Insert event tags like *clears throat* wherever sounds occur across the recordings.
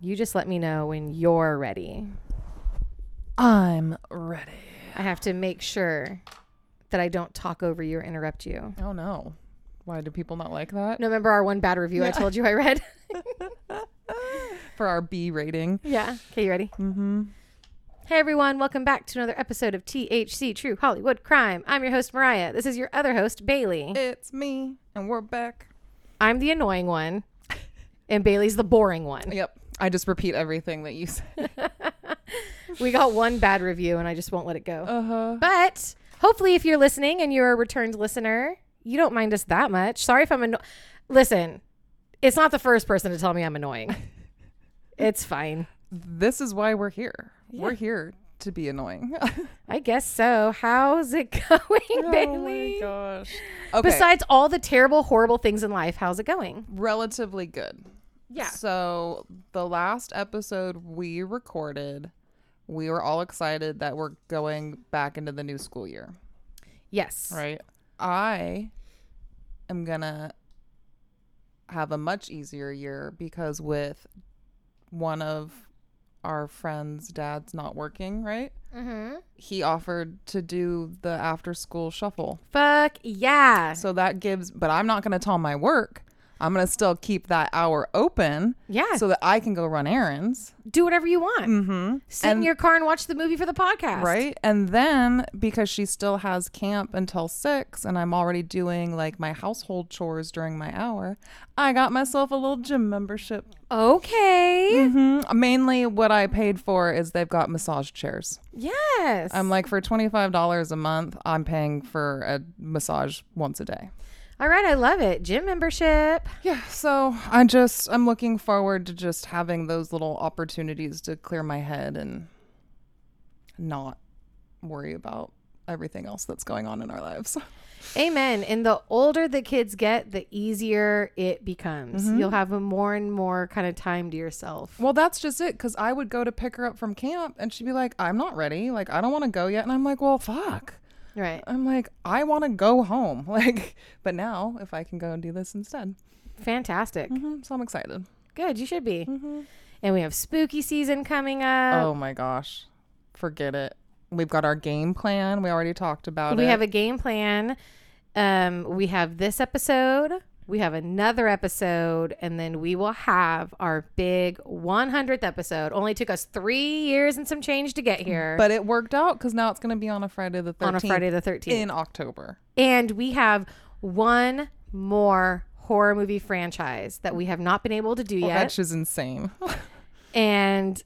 You just let me know when you're ready. I'm ready. I have to make sure that I don't talk over you or interrupt you. Oh no. Why do people not like that? No, remember our one bad review I told you I read? *laughs* For our B rating. yeah. Okay, you ready? Mm-hmm. Hey everyone, welcome back to another episode of THC True Hollywood Crime. I'm your host Mariah. This is your other host Bailey. It's me, and we're back. I'm the annoying one, and Bailey's the boring one. Yep. I just repeat everything that you said. *laughs* We got one bad review, and I just won't let it go. Uh huh. But hopefully, if you're listening and you're a returned listener, you don't mind us that much. Sorry if I'm anno- Listen, it's not the first person to tell me I'm annoying. *laughs* it's fine. This is why we're here. Yeah. We're here to be annoying. *laughs* I guess so. How's it going, Oh Bailey? gosh. Okay. Besides all the terrible, horrible things in life, how's it going? relatively good. Yeah. So the last episode we recorded, we were all excited that we're going back into the new school year, Yes. right? I am gonna have a much easier year because with one of our friends' dad's not working, right? Mm-hmm. He offered to do the after school shuffle. Fuck yeah. So that gives, but I'm not gonna tell my work. I'm gonna still keep that hour open Yeah. so that I can go run errands. do whatever you want. Mm-hmm. Sit in your car and watch the movie for the podcast. Right. And then because she still has camp until six and I'm already doing like my household chores during my hour, I got myself a little gym membership. Okay. Mm-hmm. Mainly what I paid for is they've got massage chairs. Yes. I'm like, for $25 a month, I'm paying for a massage once a day. All right. I love it. Gym membership. Yeah, so I just I'm looking forward to just having those little opportunities to clear my head and not worry about everything else that's going on in our lives. Amen. And the older the kids get, the easier it becomes. Mm-hmm. You'll have a more and more kind of time to yourself. Well, that's just it cuz I would go to pick her up from camp and she'd be like, "I'm not ready. Like I don't want to go yet." And I'm like, "Well, fuck." Right. I'm like, "I want to go home." *laughs* Like, but now if I can go and do this instead. Fantastic. hmm So I'm excited. Good. You should be. Mm-hmm. And we have spooky season coming up. oh my gosh. Forget it. We've got our game plan. We already talked about we it. We have a game plan. Um, we have this episode. We have another episode, and then we will have our big 100th episode. Only took us three years and some change to get here. But it worked out because now it's going to be on a Friday the 13th. on a Friday the 13th. in October. And we have one more horror movie franchise that we have not been able to do oh, yet. Which is insane. *laughs* And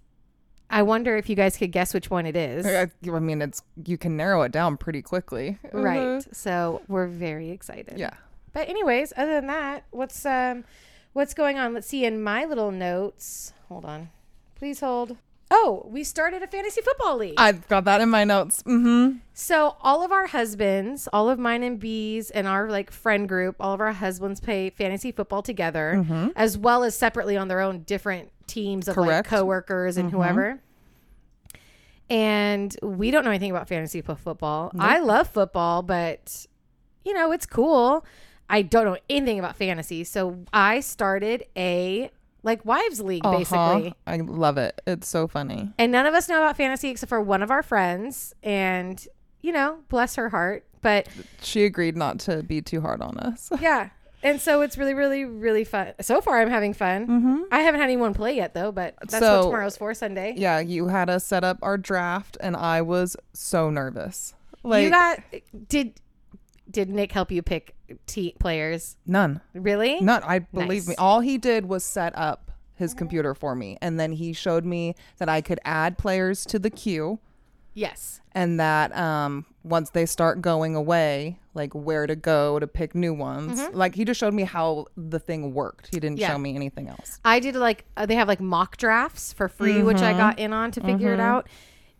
I wonder if you guys could guess which one it is. I I mean, it's you can narrow it down pretty quickly. Right. Uh-huh. So we're very excited. Yeah. But anyways, other than that, what's um what's going on? Let's see in my little notes. Hold on. Please hold. Oh, we started a fantasy football league. I've got that in my notes. Mm-hmm. So all of our husbands, all of mine and B's and our like friend group, all of our husbands play fantasy football together, as well as separately on their own different teams of like coworkers and whoever. And we don't know anything about fantasy fo- football. I love football, but you know, it's cool. I don't know anything about fantasy. So I started a like wives league basically. Uh-huh. I love it. It's so funny. And none of us know about fantasy except for one of our friends. And, you know, bless her heart. But She agreed not to be too hard on us. *laughs* yeah. And so it's really, really, really fun. So far, I'm having fun. Mm-hmm. I haven't had anyone play yet, though, but that's what tomorrow's for Sunday. Yeah, you had us set up our draft, and I was so nervous. Like you got, did, did Nick help you pick te- players? none, Really? none. I believe Nice. me. All he did was set up his computer for me, and then he showed me that I could add players to the queue. Yes. and that um once they start going away like where to go to pick new ones like he just showed me how the thing worked he didn't Mm-hmm. Yeah. show me anything else I did like uh, they have like mock drafts for free, which Mm-hmm. I got in on to figure it out.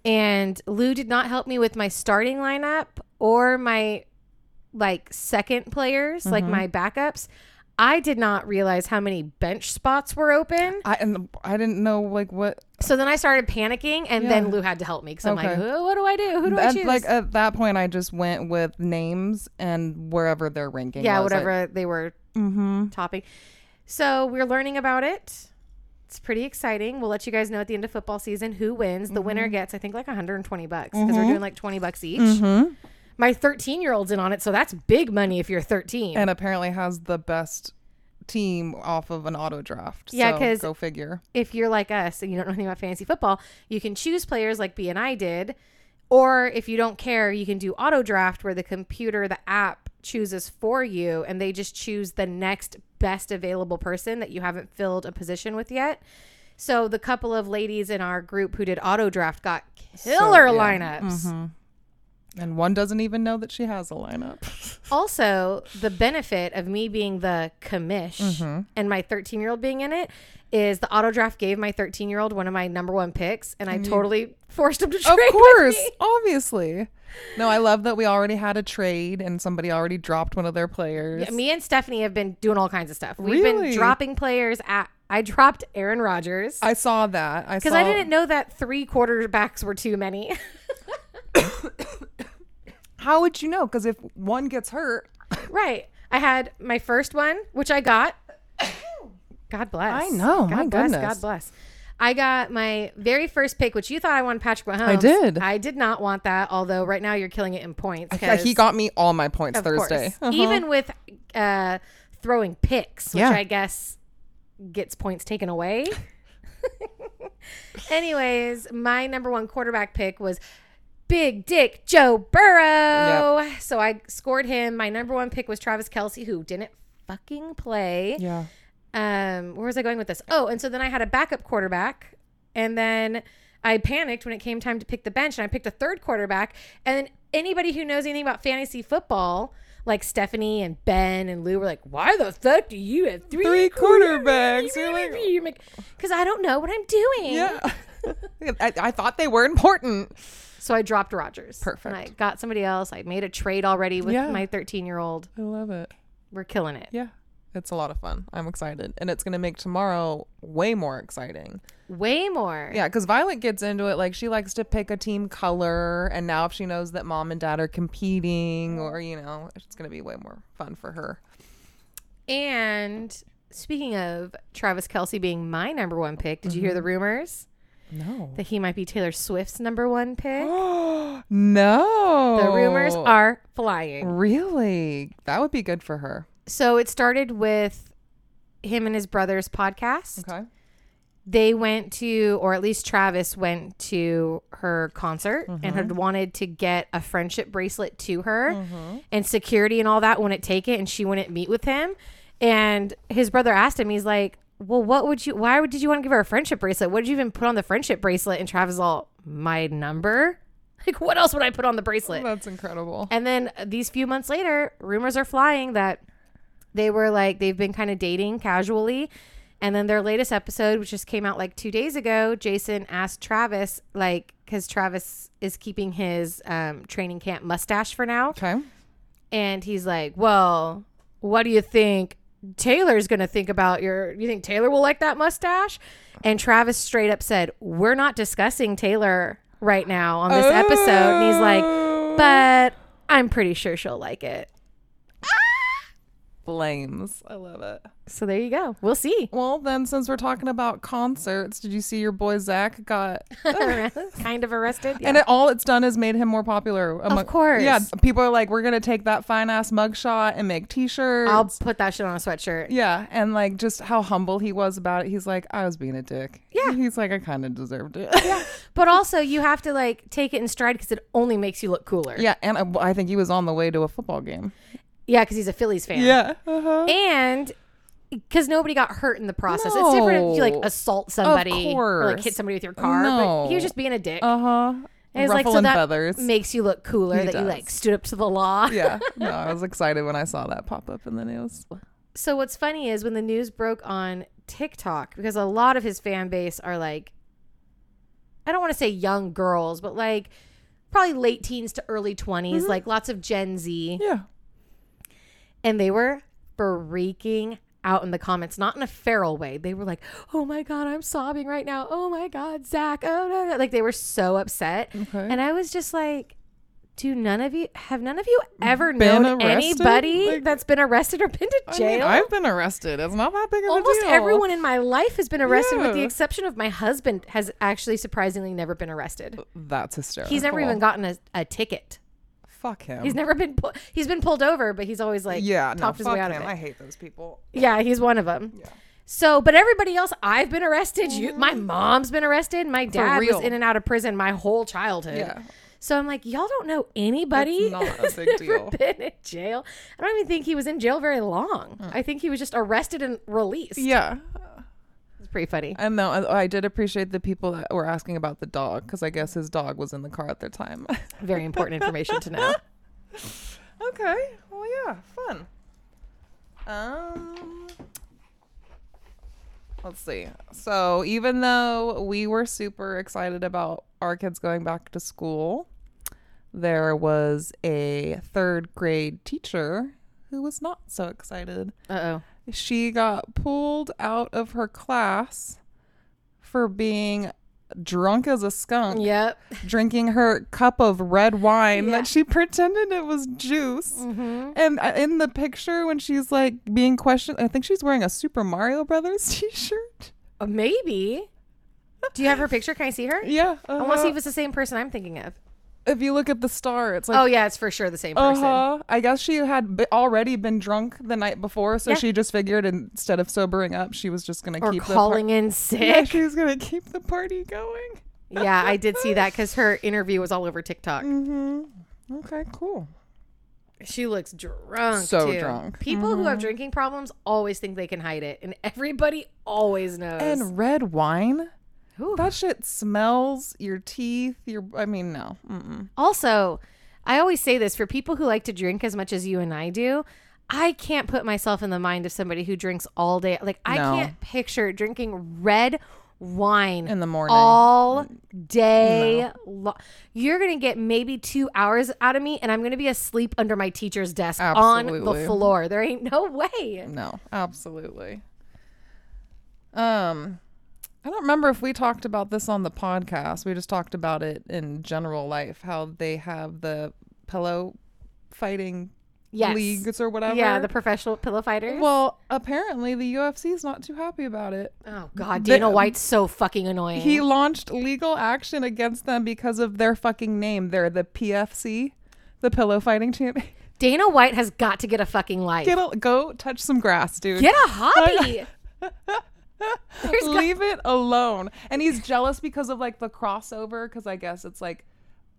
And Lou did not help me with my starting lineup or my like second players, like Mm-hmm. my backups. I did not realize how many bench spots were open. i and i didn't know like what So then I started panicking, and then Lou had to help me because I'm like. "Who- what do I do? Who do I at, choose? like at that point i just went with names and wherever their ranking yeah, was. whatever they were mm-hmm topping. So we're learning about it. It's pretty exciting. We'll let you guys know at the end of football season who wins. The winner Mm-hmm. gets, I think, like 120 bucks because we're doing like 20 bucks each. Mm-hmm. My 13 year old's in on it, so that's big money if you're 13. And apparently has the best team off of an auto draft. Yeah, so 'cause- go figure. if you're like us and you don't know anything about fantasy football, you can choose players like B and I did. Or if you don't care, you can do auto draft where the computer, the app chooses for you and they just choose the next best available person that you haven't filled a position with yet. So the couple of ladies in our group who did auto draft got killer yeah. lineups. And one doesn't even know that she has a lineup. *laughs* Also, the benefit of me being the commish Mm-hmm. and my 13 year old being in it is the auto draft gave my 13 year old one of my number one picks, and I totally forced him to trade. of course, obviously. No, I love that we already had a trade and somebody already dropped one of their players. Yeah, me and Stephanie have been doing all kinds of stuff. We've been dropping players at. I dropped Aaron Rodgers I saw that. I because I didn't know that three quarterbacks were too many. *coughs* *coughs* *coughs* How would you know? Because if one gets hurt, right. I had my first one, which I got. God bless. I know, God my bless. goodness. God bless. I got my very first pick, which you thought I wanted Patrick Mahomes. I did. I did not want that, although right now you're killing it in points. Yeah, he got me all my points of Thursday. course. Uh-huh. Even with uh, throwing picks, which Yeah. I guess gets points taken away. *laughs* Anyways, my number one quarterback pick was Big Dick Joe Burrow. So I scored him. My number one pick was Travis Kelce, who didn't fucking play. yeah. Um, where was I going with this? Oh, and so then I had a backup quarterback, and then I panicked when it came time to pick the bench, and I picked a third quarterback. And then anybody who knows anything about fantasy football, like Stephanie and Ben and Lou, were like, "Why the fuck do you have three, Three quarterbacks. Like- Because I don't know what I'm doing. Yeah. *laughs* I, I thought they were important. So I dropped Rodgers. Perfect. And I got somebody else. I made a trade already with Yeah. my 13 year old. I love it. We're killing it. Yeah. It's a lot of fun. I'm excited. And it's going to make tomorrow way more exciting. Way more. Yeah, because Violet gets into it. Like, she likes to pick a team color. And now, if she knows that mom and dad are competing, or, you know, it's going to be way more fun for her. And speaking of Travis Kelce being my number one pick, did you hear mm-hmm. the rumors No. that he might be Taylor Swift's number one pick? *gasps* no. The rumors are flying. Really? That would be good for her. So it started with him and his brother's podcast. Okay. They went to, or at least Travis went to her concert and had mm-hmm. wanted to get a friendship bracelet to her, mm-hmm. and security and all that wouldn't take it, and she wouldn't meet with him. And his brother asked him, he's like, "Well, what would you? Why would did you want to give her a friendship bracelet? What did you even put on the friendship bracelet?" And Travis is all, "My number." *laughs* Like, what else would I put on the bracelet? That's incredible. And then these few months later, rumors are flying that they were like they've been kind of dating casually. And then their latest episode, which just came out like two days ago, Jason asked Travis, like, because Travis is keeping his um, training camp mustache for now. Okay. And he's like, Well, what do you think Taylor's going to think about your, you think Taylor will like that mustache? And Travis straight up said, We're not discussing Taylor right now on this episode. And he's like, Oh. But I'm pretty sure she'll like it. Flames. I love it. So there you go. We'll see. Well, then, since we're talking about concerts, did you see your boy Zach got? *laughs* *laughs* kind of arrested. Yeah. And it, all it's done is made him more popular. Among, course. Yeah, people are like, we're gonna take that fine ass mugshot and make T-shirts. I'll put that shit on a sweatshirt. yeah, and like just how humble he was about it. He's like, I was being a dick. Yeah. He's like, I kind of deserved it. Yeah. *laughs* But also, you have to like take it in stride because it only makes you look cooler. yeah, and I, I think he was on the way to a football game. Yeah, because he's a Phillies fan. Yeah. Uh-huh. And because nobody got hurt in the process. It's different if you like assault somebody or like hit somebody with your car. But he was just being a dick. Uh huh. And it's like, so that feathers. makes you look cooler He that you does. like stood up to the law. yeah. No, *laughs* I was excited when I saw that pop up in the news. So what's funny is when the news broke on TikTok, because a lot of his fan base are like, I don't want to say young girls, but like probably late teens to early 20s, like lots of Gen Z. Yeah. And they were freaking out in the comments, not in a feral way. They were like, oh my God, I'm sobbing right now. Oh my God, Zach. Oh, no, no. Like they were so upset. Okay. And I was just like, Do none of you have none of you ever Been known arrested? anybody Like- that's been arrested or been to I mean, jail? I've been arrested. It's not that big of Almost a deal. Almost everyone in my life has been arrested, with the exception of my husband. Has actually surprisingly never been arrested. That's hysterical. He's never even gotten a, a ticket. Fuck him. He's never been he's been pulled over, but he's always like yeah, no, talked his fuck way out him. of I hate those people. Yeah, he's one of them. Yeah. So, but everybody else, I've been arrested. You, my mm-hmm. mom's been arrested. My dad was in and out of prison my whole childhood. Yeah. So I'm like, y'all don't know anybody. It's not a big *laughs* deal. Been in jail. I don't even think he was in jail very long. Mm. I think he was just arrested and released. Yeah. Pretty funny. And no, I, I did appreciate the people that were asking about the dog because I guess his dog was in the car at the time. *laughs* Very important information to know. *laughs* okay. Well, yeah, fun. Um, let's see. So even though we were super excited about our kids going back to school, there was a third grade teacher who was not so excited. Uh oh. She got pulled out of her class for being drunk as a skunk Yep. drinking her cup of red wine Yeah. that she *laughs* pretended it was juice. Mm-hmm. And uh, in the picture, when she's like being questioned, I think she's wearing a Super Mario Brothers *laughs* t-shirt. Uh, maybe. Do you have her picture? Can I see her? Yeah, I want to see uh-huh. if it's the same person I'm thinking of. If you look at the star, it's like. oh yeah, it's for sure the same person. Uh-huh. I guess she had be- already been drunk the night before, so Yeah. she just figured instead of sobering up, she was just gonna Or keep calling in the *laughs* par- yeah, sick. she was gonna keep the party going. yeah, I did see that *laughs* because her interview was all over TikTok. Mm-hmm. Okay, cool. She looks drunk. So too. drunk. People who have drinking problems always think they can hide it, and everybody always knows. And red wine. Ooh. That shit smells your teeth. Your, I mean, no. Mm-mm. also, I always say this for people who like to drink as much as you and I do. I can't put myself in the mind of somebody who drinks all day. Like I No. can't picture drinking red wine In the morning. all day long. You're gonna get maybe two hours out of me, and I'm gonna be asleep under my teacher's desk on the floor. There ain't no way. No, absolutely. Um, I don't remember if we talked about this on the podcast. We just talked about it in general life. How they have the pillow fighting Yes. leagues or whatever. Yeah, the professional pillow fighters. well, apparently the UFC is not too happy about it. oh god, Dana White's so fucking annoying. He launched legal action against them because of their fucking name. They're the PFC, the pillow fighting champion. *laughs* Dana White has got to get a fucking life. A, go touch some grass, dude. Get a *laughs* hobby. *laughs* *laughs* Leave it alone. And he's jealous because of like the crossover, because I guess it's like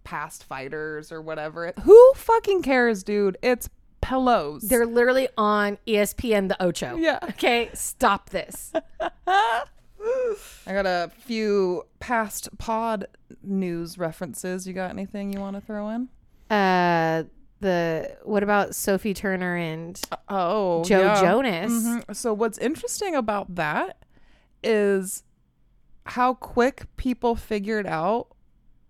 past fighters or whatever. Who fucking cares, dude? It's pillows. They're literally on ESPN the Ocho. Yeah. Okay, stop this. *laughs* I got a few past pod news references. You got anything you want to throw in? Uh the what about Sophie Turner and Oh, Joe yeah. Jonas? Mhm. So what's interesting about that is how quick people figured out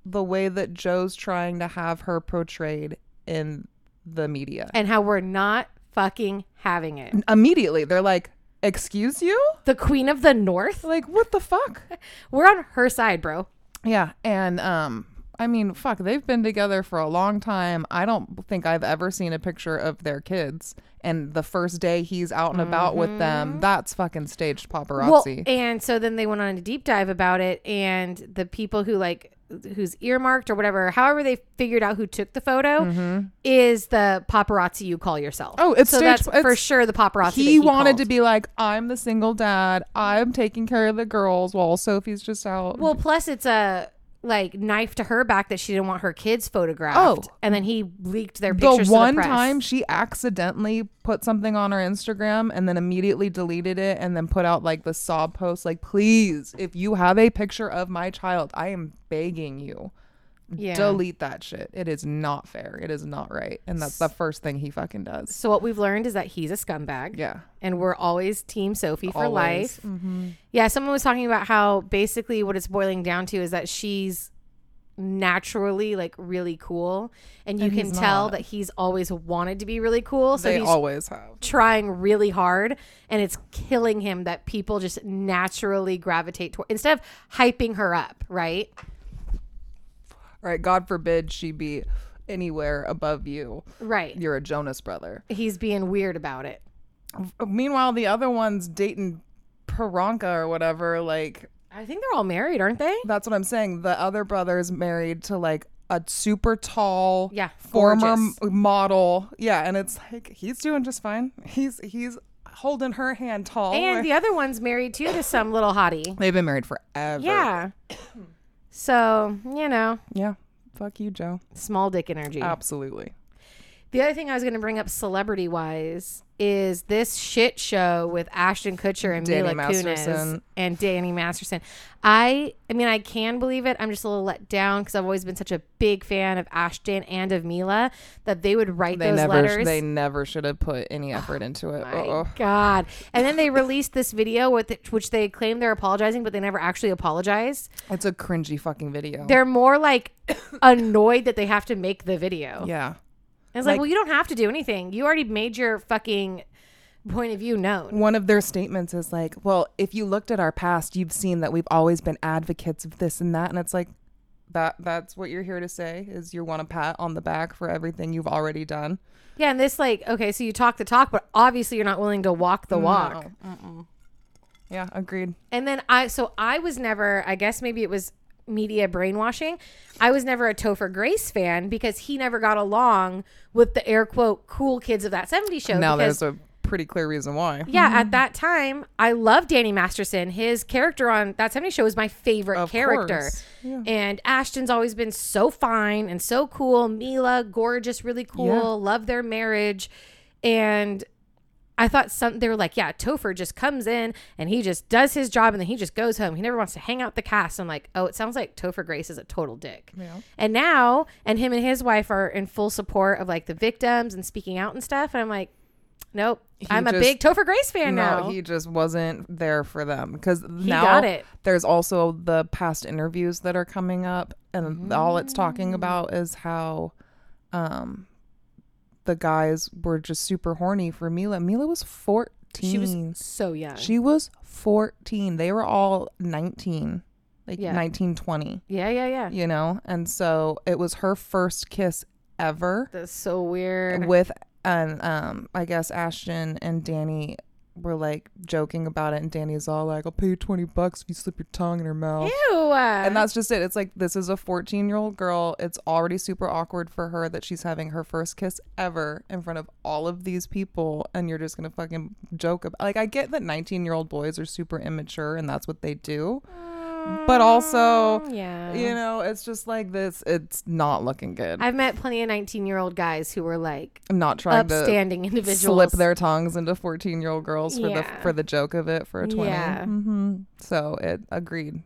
the way that Joe's trying to have her portrayed in the media. And how we're not fucking having it. Immediately, they're like, "Excuse you? The Queen of the North? Like what the fuck?" *laughs* We're on her side, bro. Yeah, and um I mean, fuck, they've been together for a long time. I don't think I've ever seen a picture of their kids. And the first day he's out and about with them, that's fucking staged Well, paparazzi. and so then they went on a deep dive about it, and the people who like who's earmarked or whatever, however they figured out who took the photo, is the paparazzi you call yourself. Mm-hmm. Oh, it's so staged- that's for sure the paparazzi. he, that wanted called. to be like, I'm the single dad. I'm taking care of the girls while Sophie's just out. Well, plus it's a like knife to her back that she didn't want her kids photographed. Oh. and then he leaked their the pictures. one to the time she accidentally put something on her Instagram and then immediately deleted it and then put out like the sob post like please if you have a picture of my child I am begging you yeah. delete that shit. It is not fair. It is not right. And that's the first thing he fucking does. So what we've learned is that he's a scumbag. yeah. And we're always team Sophie for Always. life. Mm-hmm. Yeah, someone was talking about how basically what it's boiling down to is that she's naturally like really cool. And you And can he's tell not. that he's always wanted to be really cool. So they he's always have. trying really hard. And it's killing him that people just naturally gravitate toward instead of hyping her up right right god forbid she be anywhere above you, Right. you're a Jonas brother. He's being weird about it. Meanwhile, the other one's dating Paranka or whatever. Like, I think they're all married, aren't they? that's what I'm saying. The other brother's married to like a super tall, Yeah, former m- model. Yeah, and it's like he's doing just fine. He's he's holding her hand tall. And the other one's married too to some little hottie. They've been married forever. Yeah. *clears throat* So, you know, Yeah. Fuck you, Joe. small dick energy. Absolutely. The other thing I was going to bring up celebrity wise is this shit show with Ashton Kutcher and Danny Mila Kunis and Danny Masterson. I I mean I can believe it. I'm just a little let down because I've always been such a big fan of Ashton and of Mila that they would write They those never letters. they never should have put any oh effort into it. My Uh-oh. God! And then they *laughs* released this video with it, which they claim they're apologizing, but they never actually apologized. It's a cringy fucking video. They're more like *coughs* annoyed that they have to make the video. yeah. And it's like, Like- well, you don't have to do anything. You already made your fucking point of view known. One of their statements is like, "Well, if you looked at our past, you've seen that we've always been advocates of this and that." And it's like that that's what you're here to say is you want a pat on the back for everything you've already done. Yeah, and this like, okay, so you talk the talk, but obviously you're not willing to walk the mm, walk. Yeah, agreed. And then I, so I was never, I guess maybe it was media brainwashing. I was never a Topher Grace fan because he never got along with the air quote cool kids of that 70s show. now because, there's a pretty clear reason why. yeah, at that time, I loved Danny Masterson. His character on that 70s show was my favorite Of character. Yeah. And Ashton's always been so fine and so cool. Mila, gorgeous, really cool. Yeah. Love their marriage. And I thought some they were like, yeah, Topher just comes in and he just does his job and then he just goes home. He never wants to hang out the cast. I'm like, oh, it sounds like Topher Grace is a total dick. Yeah. And now, and him and his wife are in full support of like the victims and speaking out and stuff. And I'm like, nope, I'm a big Topher Grace fan No, now. he just wasn't there for them because now there's also the past interviews that are coming up, and all it's Mm. talking about is how, um, the guys were just super horny for Mila. Mila was fourteen. she was so young. She was fourteen. They were all nineteen, like Yeah. nineteen, twenty. yeah, yeah, yeah. You know, and so it was her first kiss ever That's so weird. with and um I guess Ashton and Danny were like joking about it and Danny's all like I'll pay you 20 bucks if you slip your tongue in her mouth. Ew. And that's just it. It's like this is a 14-year-old girl. It's already super awkward for her that she's having her first kiss ever in front of all of these people and you're just going to fucking joke about Like I get that 19-year-old boys are super immature and that's what they do. But also, yeah. you know, it's just like this it's not looking good. I've met plenty of 19 year old guys who were like I'm not trying to upstanding individuals. slip their tongues into 14 year old girls for the for the joke of it for a 20 Yeah. hmm so it agreed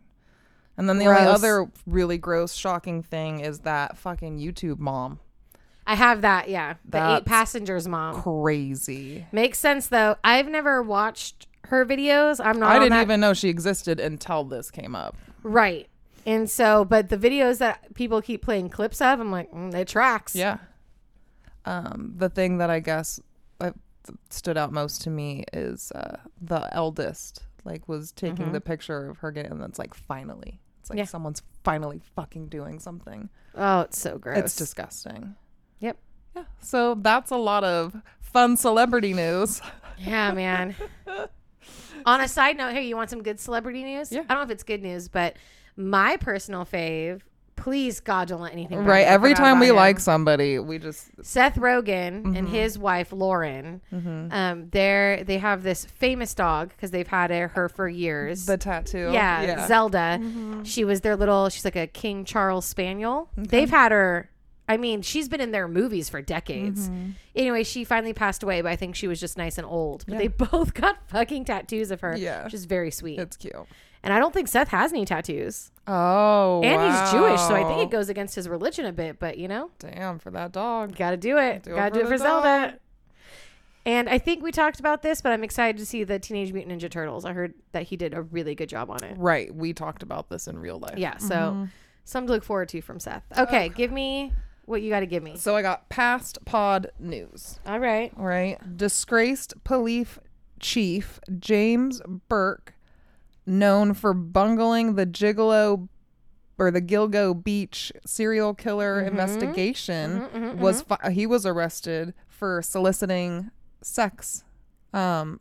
and then the only other really gross shocking thing is that fucking youtube mom I have that, yeah. The eight passengers mom. crazy Makes sense though. I've never watched her videos. I'm not i didn't that- even know she existed until this came up right. And so, but the videos that people keep playing clips of, I'm like, mm, it tracks. yeah um the thing that i guess uh, stood out most to me is uh the eldest like was taking the picture of her getting and it's like finally it's like Mm-hmm. Yeah. someone's finally fucking doing something Oh, it's so gross. It's disgusting. Yeah. So that's a lot of fun celebrity news. Yeah, man. *laughs* On a side note, hey, you want some good celebrity news? Yeah. I don't know if it's good news, but my personal fave, please God don't let anything Right. Every time we him. like somebody, we just Seth Rogen Mm-hmm. and his wife Lauren, um, they're they have this famous dog because they've had her, her for years. the tattoo. yeah, Zelda. She was their little. She's like a King Charles Spaniel. They've had her. I mean, she's been in their movies for decades. Anyway, she finally passed away, but I think she was just nice and old. But they both *laughs* got fucking tattoos of her, Yeah. which is very sweet. It's cute. and I don't think Seth has any tattoos. Oh. And he's Jewish, so I think it goes against his religion a bit. But you know, Damn for that dog. Got to do it. Do Got to do it for the Zelda. dog. And I think we talked about this, but I'm excited to see the Teenage Mutant Ninja Turtles. I heard that he did a really good job on it. Right. We talked about this in real life. Yeah, so Mm-hmm. something to look forward to from Seth. Okay, give me what you got to give me. So I got past pod news. All right. All right. Disgraced police chief James Burke, known for bungling the gigolo or the Gilgo Beach serial killer Mm-hmm. investigation was fi- he was arrested for soliciting sex um,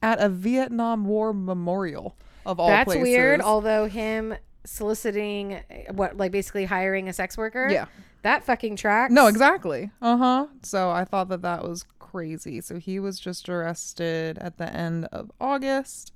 at a Vietnam War memorial of all That's places. weird. Although him soliciting what, like basically hiring a sex worker. Yeah. That fucking tracks. No, exactly. Uh huh. So I thought that that was crazy. So he was just arrested at the end of August.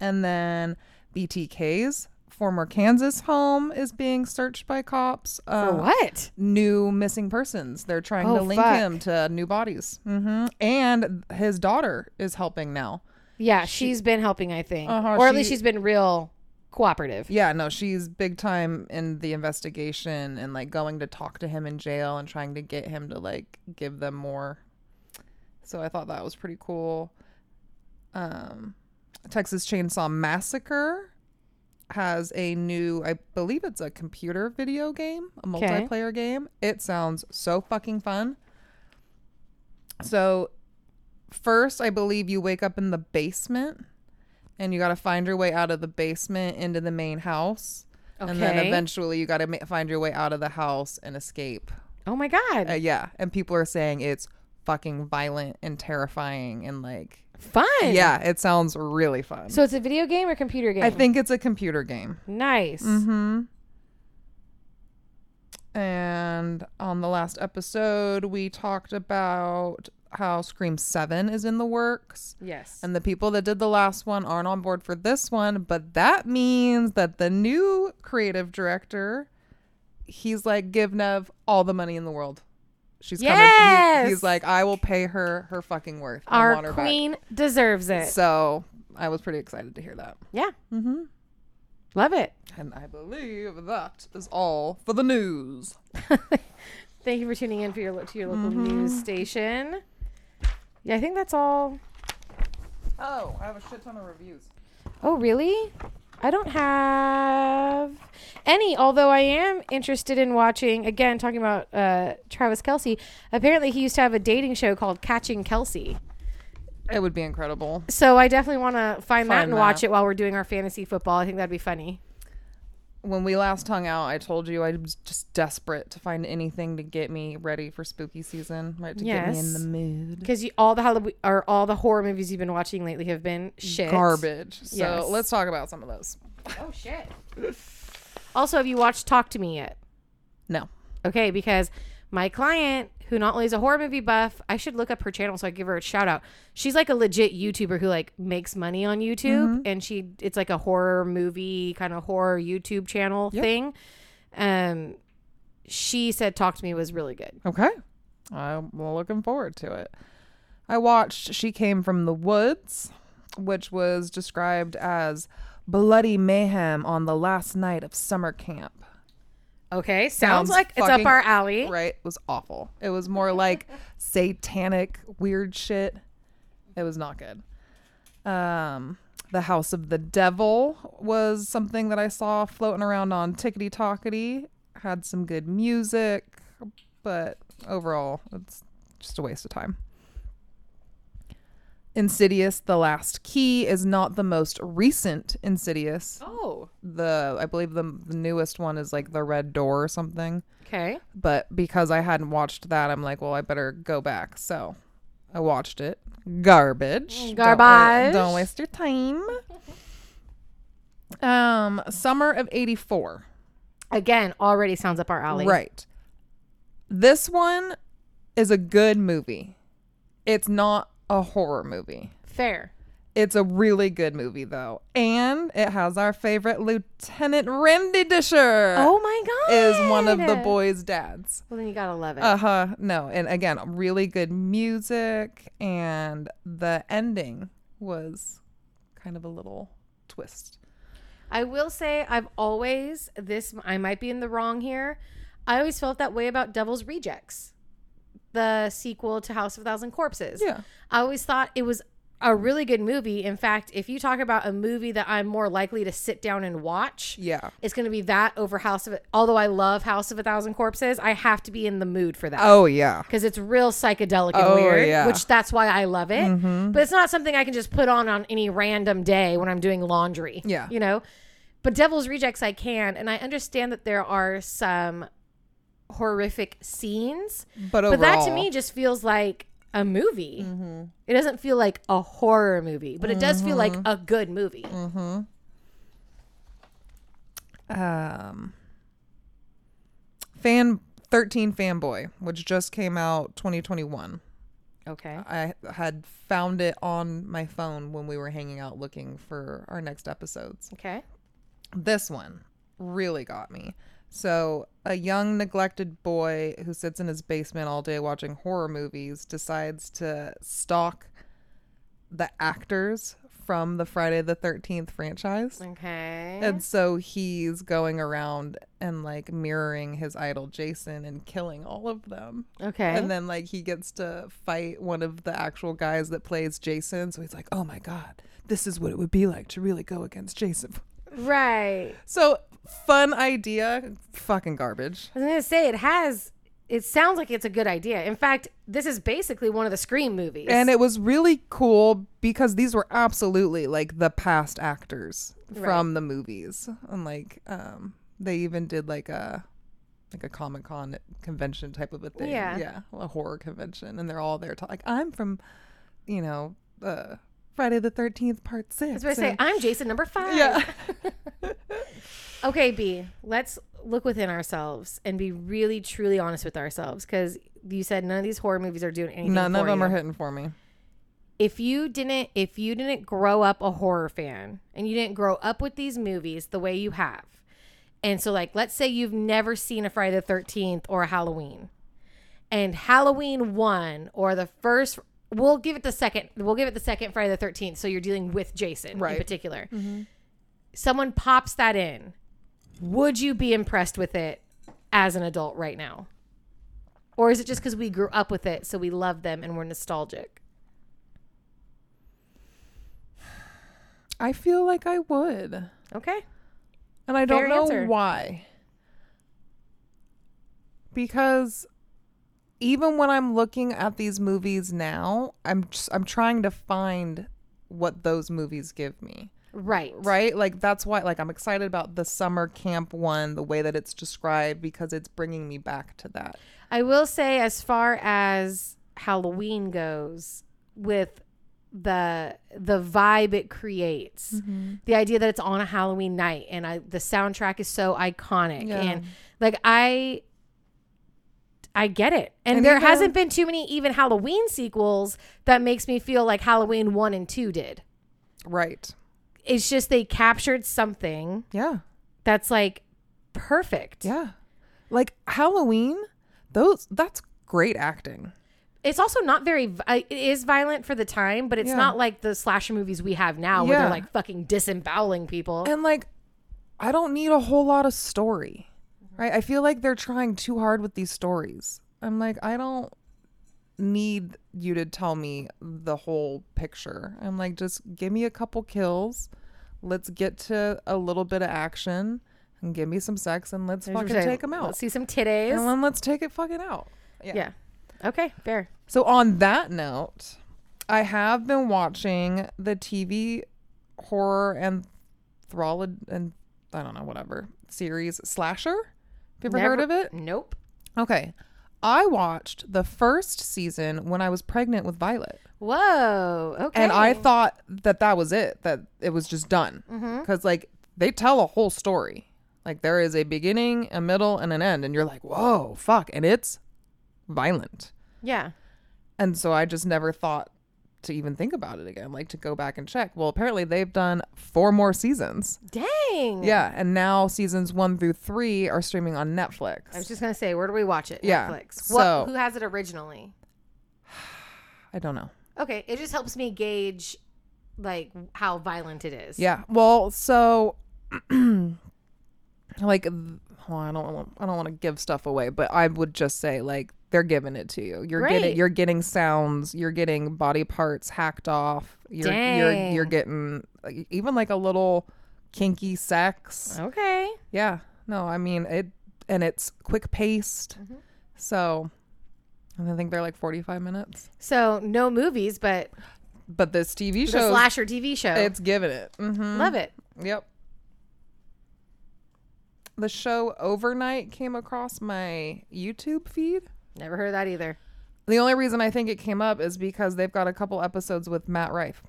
And then BTK's former Kansas home is being searched by cops. For Uh, what? New missing persons. They're trying Oh, to link fuck. him to new bodies. hmm And his daughter is helping now. Yeah, she's been helping, I think, Uh-huh, or at least she's been real cooperative. Yeah, no, she's big time in the investigation and like going to talk to him in jail and trying to get him to like give them more. So I thought that was pretty cool. Um Texas Chainsaw Massacre has a new I believe it's a computer video game, a Okay. multiplayer game. It sounds so fucking fun. So first I believe you wake up in the basement and you got to find your way out of the basement into the main house. And then eventually you got to ma- find your way out of the house and escape. Oh my god, Uh, yeah. And people are saying it's fucking violent and terrifying and like, fun. yeah, it sounds really fun. So it's a video game or computer game? I think it's a computer game. nice. Mm-hmm. And on the last episode, we talked about how Scream 7 is in the works. Yes. And the people that did the last one aren't on board for this one, but that means that the new creative director, he's like, give Neve all the money in the world. She's coming. He, he's like, I will pay her her fucking worth. Our her back." queen deserves it. So I was pretty excited to hear that. yeah, Mm-hmm. love it. And I believe that is all for the news. *laughs* Thank you for tuning in for your to your local Mm-hmm. news station. Yeah, I think that's all. Oh, I have a shit ton of reviews. Oh, really? I don't have any, although I am interested in watching, again, talking about uh, Travis Kelce. Apparently, he used to have a dating show called Catching Kelce. It would be incredible. So I definitely want to find, that and watch it while we're doing our fantasy football. I think that'd be funny. When we last hung out, I told you I was just desperate to find anything to get me ready for spooky season, right? To get me in Yes. the mood. Because all the Halloween or all the horror movies you've been watching lately have been shit. Garbage. So Yes. let's talk about some of those. Oh shit. also, have you watched Talk to Me yet? No. Okay, because my client, who not only is a horror movie buff, I should look up her channel so I give her a shout out. She's like a legit YouTuber who like makes money on YouTube, and she it's like a horror movie kind of horror YouTube channel Yep. thing. Um, she said Talk to Me was really good. Okay. I'm looking forward to it. I watched She Came from the Woods, which was described as bloody mayhem on the last night of summer camp. Okay, sounds, Sounds like it's up our alley. Right? It was awful. It was more like *laughs* satanic, weird shit. It was not good. Um, the House of the Devil was something that I saw floating around on Tickety Talkety. Had some good music, but overall, it's just a waste of time. Insidious: The Last Key is not the most recent Insidious. Oh, The I believe the, the newest one is like the Red Door or something okay. but because I hadn't watched that, I'm like, well, I better go back. So I watched it. Garbage. Don't Garbage. Don't, waste your time. Um, summer of '84. Again, already sounds up our alley. Right. This one is a good movie. It's not a horror movie. Fair. It's a really good movie though, and it has our favorite Lieutenant Randy Disher. Oh my god. is one of the boys' dads. Well, then you gotta love it. Uh huh. No, and again, really good music, and the ending was kind of a little twist. I will say I've always this I might be in the wrong here. I always felt that way about Devil's Rejects, the sequel to House of a Thousand Corpses. Yeah. I always thought it was a really good movie. In fact, if you talk about a movie that I'm more likely to sit down and watch, Yeah. it's going to be that over House of. Although I love House of a Thousand Corpses, I have to be in the mood for that. Oh yeah. because it's real psychedelic and Oh, weird, yeah. Mm-hmm. which that's why I love it. But it's not something I can just put on on any random day when I'm doing laundry. Yeah. you know. But Devil's Rejects, I can, and I understand that there are some horrific scenes, But overall, but that to me just feels like a movie. Mm-hmm. It doesn't feel like a horror movie, but it does feel like a good movie. Mm-hmm. Um, fan thirteen fanboy, which just came out 2021. Okay. I had found it on my phone when we were hanging out looking for our next episodes. Okay. This one really got me. So, a young neglected boy who sits in his basement all day watching horror movies decides to stalk the actors from the Friday the 13th franchise. Okay. And so he's going around and like mirroring his idol Jason and killing all of them. okay. And then like he gets to fight one of the actual guys that plays Jason. So he's like, "Oh my god, this is what it would be like to really go against Jason." Right. So fun idea, fucking garbage. I was gonna say it has. It sounds like it's a good idea. In fact, this is basically one of the Scream movies. And it was really cool because these were absolutely like the past actors from the movies. And like um they even did like a like a Comic Con convention type of a thing. Yeah. Yeah. A horror convention. And they're all there to like I'm from, you know, uh Friday the thirteenth part six. I was say I'm Jason number five. Yeah. *laughs* *laughs* Okay, B. Let's look within ourselves and be really, truly honest with ourselves because you said none of these horror movies are doing anything. None of them you. are hitting for me. if you didn't if you didn't grow up a horror fan and you didn't grow up with these movies the way you have and so like let's say you've never seen a friday the 13th or a halloween and halloween 1 or the first we'll give it the second we'll give it the second friday the 13th so you're dealing with jason in Right. particular mm-hmm. someone pops that in would you be impressed with it as an adult right now or is it just because we grew up with it so we love them and we're nostalgic I feel like I would. okay And I don't know answer. why. Because even when I'm looking at these movies now, I'm just, I'm trying to find what those movies give me. Right. Right? Like that's why like I'm excited about the summer camp one, the way that it's described because it's bringing me back to that. I will say, as far as Halloween goes, with the the vibe it creates, Mm-hmm. the idea that it's on a Halloween night, and I, the soundtrack is so iconic, Yeah. and like I. I get it. And, And there hasn't been too many even Halloween sequels that makes me feel like Halloween 1 and 2 did. Right. It's just they captured something Yeah. that's like perfect. Yeah. Like Halloween, those that's great acting. It's also not very. It is violent for the time, but it's Yeah. not like the slasher movies we have now, where they're like fucking disemboweling people. And like, I don't need a whole lot of story, right? I feel like they're trying too hard with these stories. I'm like, I don't need you to tell me the whole picture. I'm like, just give me a couple kills. Let's get to a little bit of action and give me some sex and let's There's fucking take them out. Let's see some titties. And then let's take it fucking out. yeah. Okay. Fair. So on that note, I have been watching the TV horror and thralled and I don't know whatever series Slasher. Have you ever heard of it? Nope. Okay. I watched the first season when I was pregnant with Violet. Whoa. Okay. And I thought that that was it, that it was just done. Mm-hmm. Because, like, they tell a whole story. Like, there is a beginning, a middle, and an end. And you're like, whoa, fuck. And it's violent. Yeah. And so I just never thought to even think about it again, like to go back and check. Well, apparently they've done four more seasons. Dang. Yeah. And now seasons one through three are streaming on Netflix. I was just gonna say, where do we watch it? Yeah, Netflix. so- what, who has it originally? *sighs* I don't know. Okay. It just helps me gauge like how violent it is. Yeah. Well, so *clears throat* like well, I don't I don't want to give stuff away, but I would just say like they're giving it to you. You're Great. getting you're getting sounds, you're getting body parts hacked off. You're you're Dang. you're getting like, even like a little kinky sex. Okay. Yeah. No, I mean it and it's quick paced. Mm-hmm. So and I think they're like 45 minutes. So no movies, but But this TV the show slasher TV show. it's giving it. Mm-hmm. Love it. Yep. the show Overnight came across my YouTube feed. Never heard of that either. The only reason I think it came up is because they've got a couple episodes with Matt Rife.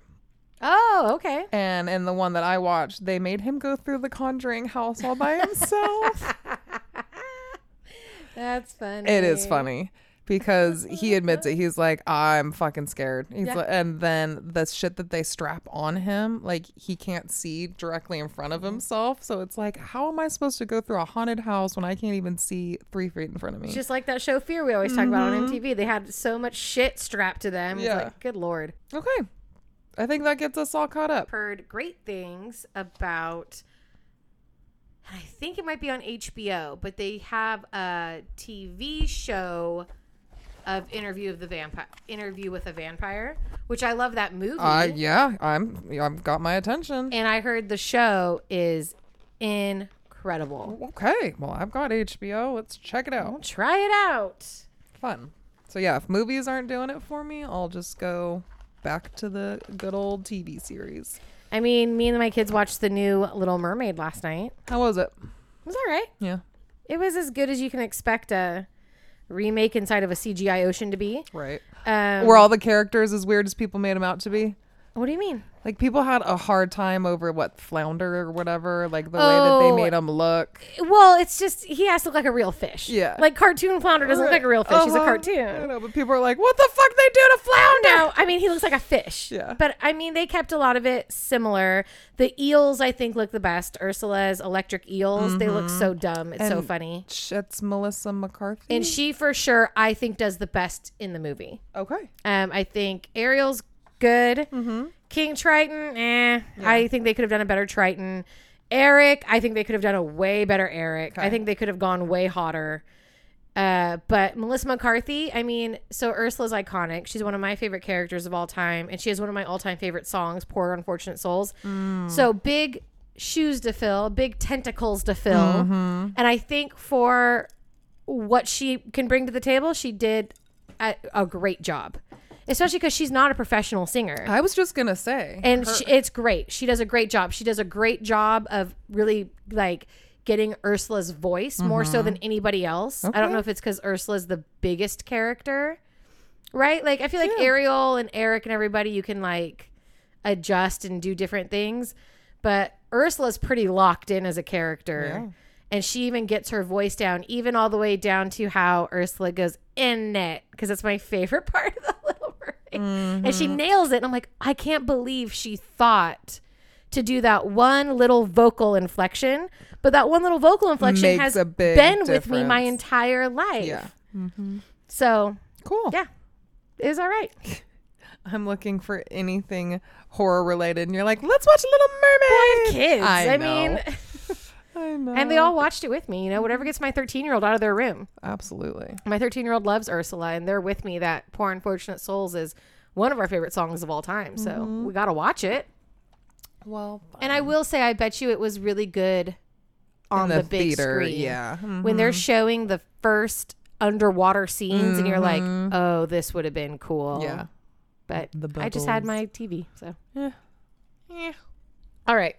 Oh, okay. And in the one that I watched, they made him go through the Conjuring house all by himself. *laughs* That's funny. it is funny because he admits it. He's like, I'm fucking scared. He's Yeah. like, and then the shit that they strap on him, like he can't see directly in front of Mm-hmm. himself. So it's like, how am I supposed to go through a haunted house when I can't even see three feet in front of me? Just like that show Fear we always talk about on MTV. They had so much shit strapped to them. Yeah. like, good lord. okay. I think that gets us all caught up. Heard great things about I think it might be on HBO, but they have a TV show of interview of the vampire interview with a vampire, which I love that movie. Uh, yeah, I'm. I've got my attention. and I heard the show is incredible. Okay, well, I've got HBO. Let's check it out. Try it out. Fun. So yeah, if movies aren't doing it for me, I'll just go back to the good old TV series. I mean, me and my kids watched the new Little Mermaid last night. How was it? It was all right. Yeah. It was as good as you can expect a remake inside of a CGI ocean to be. Right. Um, Were all the characters as weird as people made them out to be? What do you mean? Like people had a hard time over what flounder or whatever, like the way that Oh. they made him look. Well, it's just he has to look like a real fish. Yeah. Like cartoon flounder doesn't look like a real fish. He's a Uh-huh. I cartoon. know, but people are like, "What the fuck they do to flounder?" No, I mean he looks like a fish. Yeah. But I mean they kept a lot of it similar. The eels I think look the best. Ursula's electric eels. They look so dumb. It's so Mm-hmm. Funny. It's Melissa McCarthy. And she for sure I think does the best in the movie. okay. Um, I think Ariel's good. Mm-hmm. King Triton, eh. I think they could have done a better Triton. Eric, I think they could have done a way better Eric. I think they could have gone way hotter. Uh, but Melissa McCarthy, I mean, so Ursula's iconic. She's one of my favorite characters of all time, and she has one of my all-time favorite songs, "Poor Unfortunate Souls." So big shoes to fill, big tentacles to fill, and I think for what she can bring to the table, she did a, a great job. Especially because she's not a professional singer I was just gonna say, and she, it's great. She does a great job. She does a great job of really like getting Ursula's voice more so mm-hmm. than anybody else. I don't know if it's because Ursula's the biggest character, right? Like I feel like Ariel and Eric and everybody you can like adjust and do different things, but Ursula's pretty locked in as a character. Yeah. And she even gets her voice down, even all the way down to how Ursula goes in it, because that's my *laughs* favorite part of the Little Mermaid. And she mm-hmm. nails it. And I'm like, I can't believe she thought to do that one little vocal inflection, but that one little vocal inflection Makes has a big been with me my entire life. yeah, mm-hmm. So cool. yeah, it was all right. *laughs* I'm looking for anything horror related, and you're like, let's watch Little Mermaid. Kids, I, I, mean, know. *laughs* I know. and they all watched it with me. You know, whatever gets my 13 year old out of their room. absolutely. My 13 year old loves Ursula, and they're with me. That Poor Unfortunate Souls is one of our favorite songs of all time. So Mm-hmm. we got to watch it. Well, And I will say, I bet you it was really good on in the, big screen. yeah. Mm-hmm. When they're showing the first underwater scenes, and you're like, Mhm. oh, this would have been cool. yeah, But The I just had my TV. So, yeah, yeah. all right.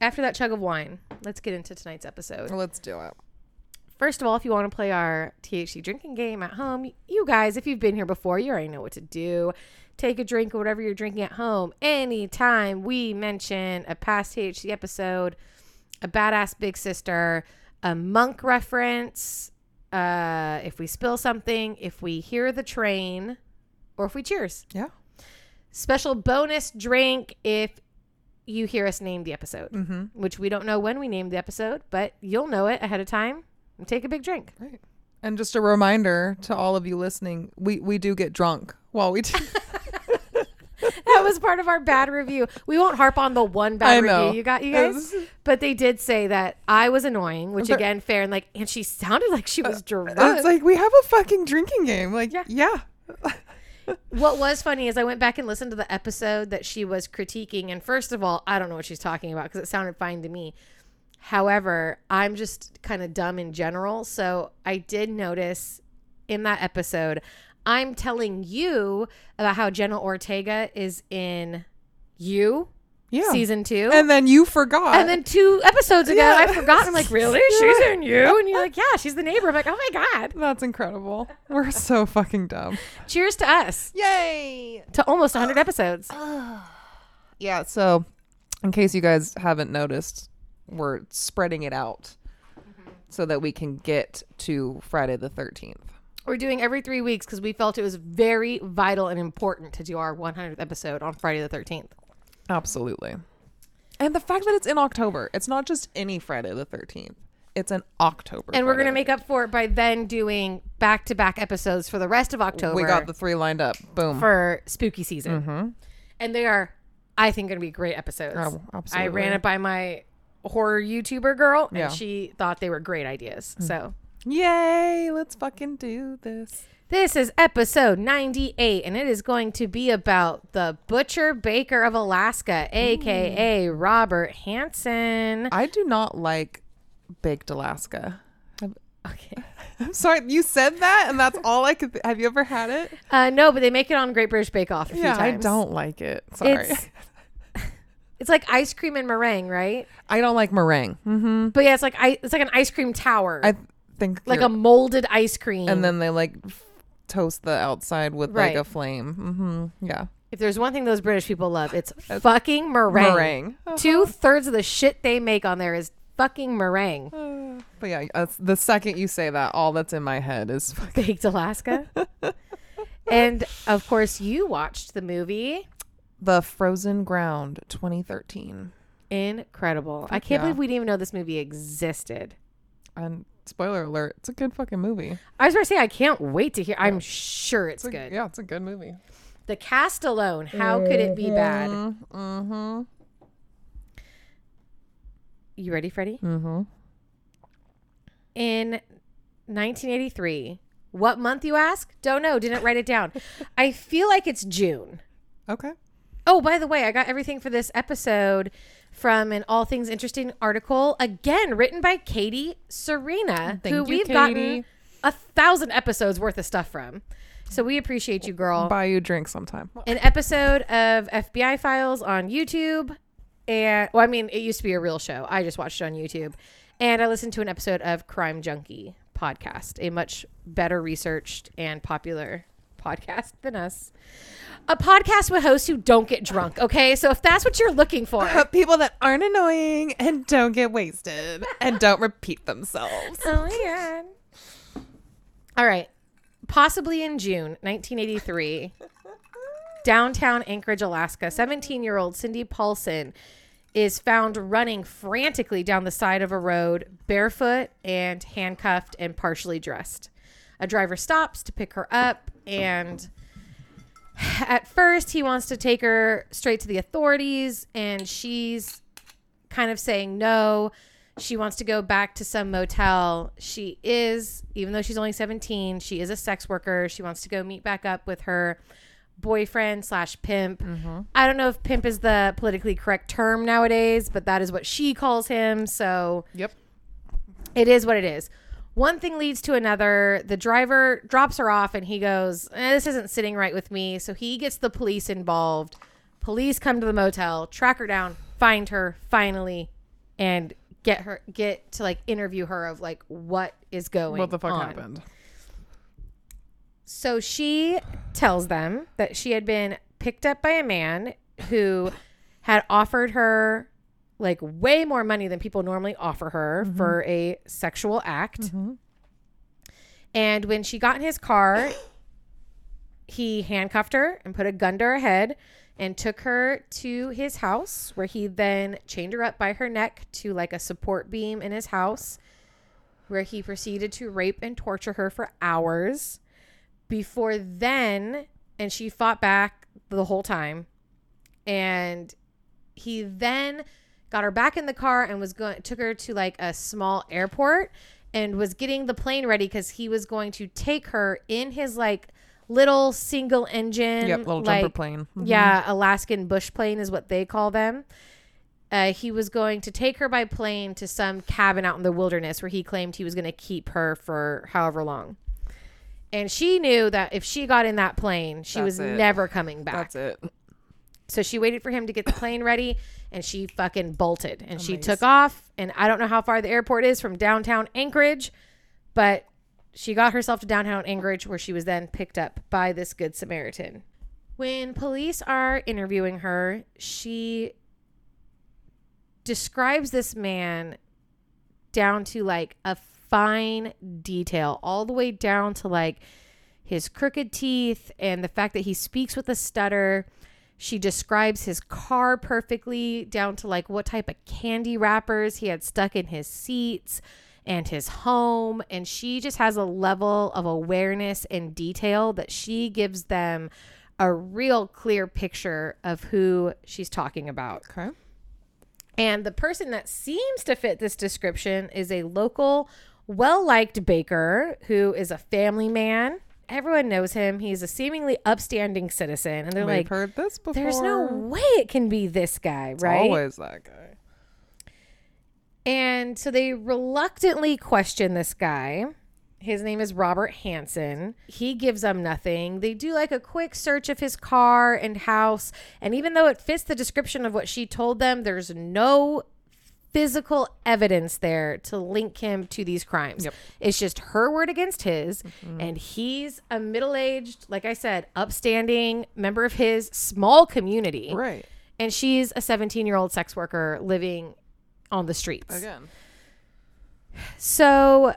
After that chug of wine, let's get into tonight's episode. Let's do it. First of all, if you want to play our THC drinking game at home, you guys, if you've been here before, you already know what to do. Take a drink of whatever you're drinking at home. Anytime we mention a past THC episode, a badass big sister, a monk reference, uh, if we spill something, if we hear the train, or if we cheers. Yeah. Special bonus drink if you hear us name the episode, Mm-hmm. which we don't know when we named the episode, but you'll know it ahead of time and take a big drink. Right. And just a reminder to all of you listening, we we do get drunk while we do. *laughs* That was part of our bad review. We won't harp on the one bad review you got, you guys. But they did say that I was annoying, which again, fair and like, and she sounded like she was drunk. it's like we have a fucking drinking game. Like Yeah. yeah. What was funny is I went back and listened to the episode that she was critiquing, and first of all, I don't know what she's talking about because it sounded fine to me. However, I'm just kind of dumb in general, so I did notice in that episode, I'm telling you about how Jenna Ortega is in you. Yeah. season two. And then you forgot. And then two episodes ago, Yeah. I forgot. I'm like, really? *laughs* She's in you? *laughs* And you're like, yeah, she's the neighbor. I'm like, oh my God. that's incredible. We're so fucking dumb. Cheers to us Yay! to almost 100 episodes. *sighs* Yeah, so in case you guys haven't noticed, we're spreading it out so that we can get to Friday the 13th. We're doing every three weeks because we felt it was very vital and important to do our 100th episode on Friday the 13th. Absolutely. And the fact that it's in October, it's not just any Friday the 13th. It's an October. And we're going to make up for it by then doing back to back episodes for the rest of October We got the three lined up. Boom. for spooky season. mm-hmm. And they are, I think, going to be great episodes. Oh, I ran it by my horror YouTuber girl, and Yeah. She thought they were great ideas. So Yay! Let's fucking do this. This is episode 98, and it is going to be about the Butcher Baker of Alaska, aka Robert Hansen. I do not like baked Alaska. *laughs* Okay. *laughs* I'm sorry, you said that, and that's all I could. Th- Have you ever had it? Uh, no, but they make it on Great British Bake Off a few Yeah, I don't like it. Sorry, It's, *laughs* it's like ice cream and meringue, right? I don't like meringue. Mm-hmm. But yeah, it's like I, it's like an ice cream tower, I think like a molded ice cream. and then they like toast the outside with Right. like a flame. Mm-hmm. Yeah, if there's one thing those British people love, it's *laughs* fucking meringue. meringue. Two thirds of the shit they make on there is fucking meringue. Uh, but yeah, that's, the second you say that, all that's in my head is *laughs* fucking Baked Alaska. *laughs* and of course, you watched the movie. the Frozen Ground 2013. Incredible. I can't yeah. believe we didn't even know this movie existed. And spoiler alert, it's a good fucking movie. I was going to say, I can't wait to hear. I'm sure it's, It's a, good. Yeah, it's a good movie. The cast alone, how could it be bad? Mm-hmm. You ready, Freddie? Mm-hmm. In 1983, what month you ask? Don't know. Didn't write it down. *laughs* I feel like it's June. Okay. Oh, by the way, I got everything for this episode from an All Things Interesting article, again written by Katie Serena, Thank who you, we've Katie. gotten a thousand episodes worth of stuff from. So we appreciate you, girl. Buy you a drink sometime. An episode of FBI Files on YouTube. And, well, I mean, it used to be a real show. I just watched it on YouTube. And I listened to an episode of Crime Junkie podcast, a much better researched and popular podcast than us. A podcast with hosts who don't get drunk, okay? So if that's what you're looking for, *laughs* People that aren't annoying and don't get wasted and don't repeat themselves. Oh god. All right. Possibly in June 1983, downtown Anchorage, Alaska, 17 year old Cindy Paulson is found running frantically down the side of a road, barefoot and handcuffed and partially dressed. A driver stops to pick her up, and *sighs* at first he wants to take her straight to the authorities, and she's kind of saying no. She wants to go back to some motel. She is, even though she's only 17, she is a sex worker. She wants to go meet back up with her boyfriend slash pimp. Mm-hmm. I don't know if pimp is the politically correct term nowadays, but that is what she calls him. So Yep. it is what it is. One thing leads to another. The driver drops her off and he goes, eh, This isn't sitting right with me. So he gets the police involved. Police come to the motel, track her down, find her finally, and get her get to like interview her of like what is going on. What the fuck on. happened? So she tells them that she had been picked up by a man who had offered her like way more money than people normally offer her mm-hmm. for a sexual act. Mm-hmm. And when she got in his car, he handcuffed her and put a gun to her head and took her to his house where he then chained her up by her neck to like a support beam in his house where he proceeded to rape and torture her for hours. Before then and she fought back the whole time. And he then got her back in the car and was going took her to like a small airport and was getting the plane ready because he was going to take her in his like little single engine Yep, little jumper like, plane. Mhm. yeah alaskan bush plane is what they call them uh, he was going to take her by plane to some cabin out in the wilderness where he claimed he was going to keep her for however long and she knew that if she got in that plane she That's was it. never coming back That's it. So she waited for him to get the plane ready and she fucking bolted and she took off. And I don't know how far the airport is from downtown Anchorage, but she got herself to downtown Anchorage where she was then picked up by this good Samaritan. When police are interviewing her, she describes this man down to like a fine detail, all the way down to like his crooked teeth and the fact that he speaks with a stutter. She describes his car perfectly down to like what type of candy wrappers he had stuck in his seats and his home. And she just has a level of awareness and detail that she gives them a real clear picture of who she's talking about. Okay. And the person that seems to fit this description is a local, well liked baker who is a family man. Everyone knows him. He's a seemingly upstanding citizen. And they're We've like, heard this before. there's no way it can be this guy, It's right? always that guy. And so they reluctantly question this guy. His name is Robert Hansen. He gives them nothing. They do like a quick search of his car and house. And even though it fits the description of what she told them, there's no physical evidence there to link him to these crimes. Yep. It's just her word against his. Mm-hmm. And he's a middle aged, like I said, upstanding member of his small community. Right. And she's a 17 year old sex worker living on the streets. Again. So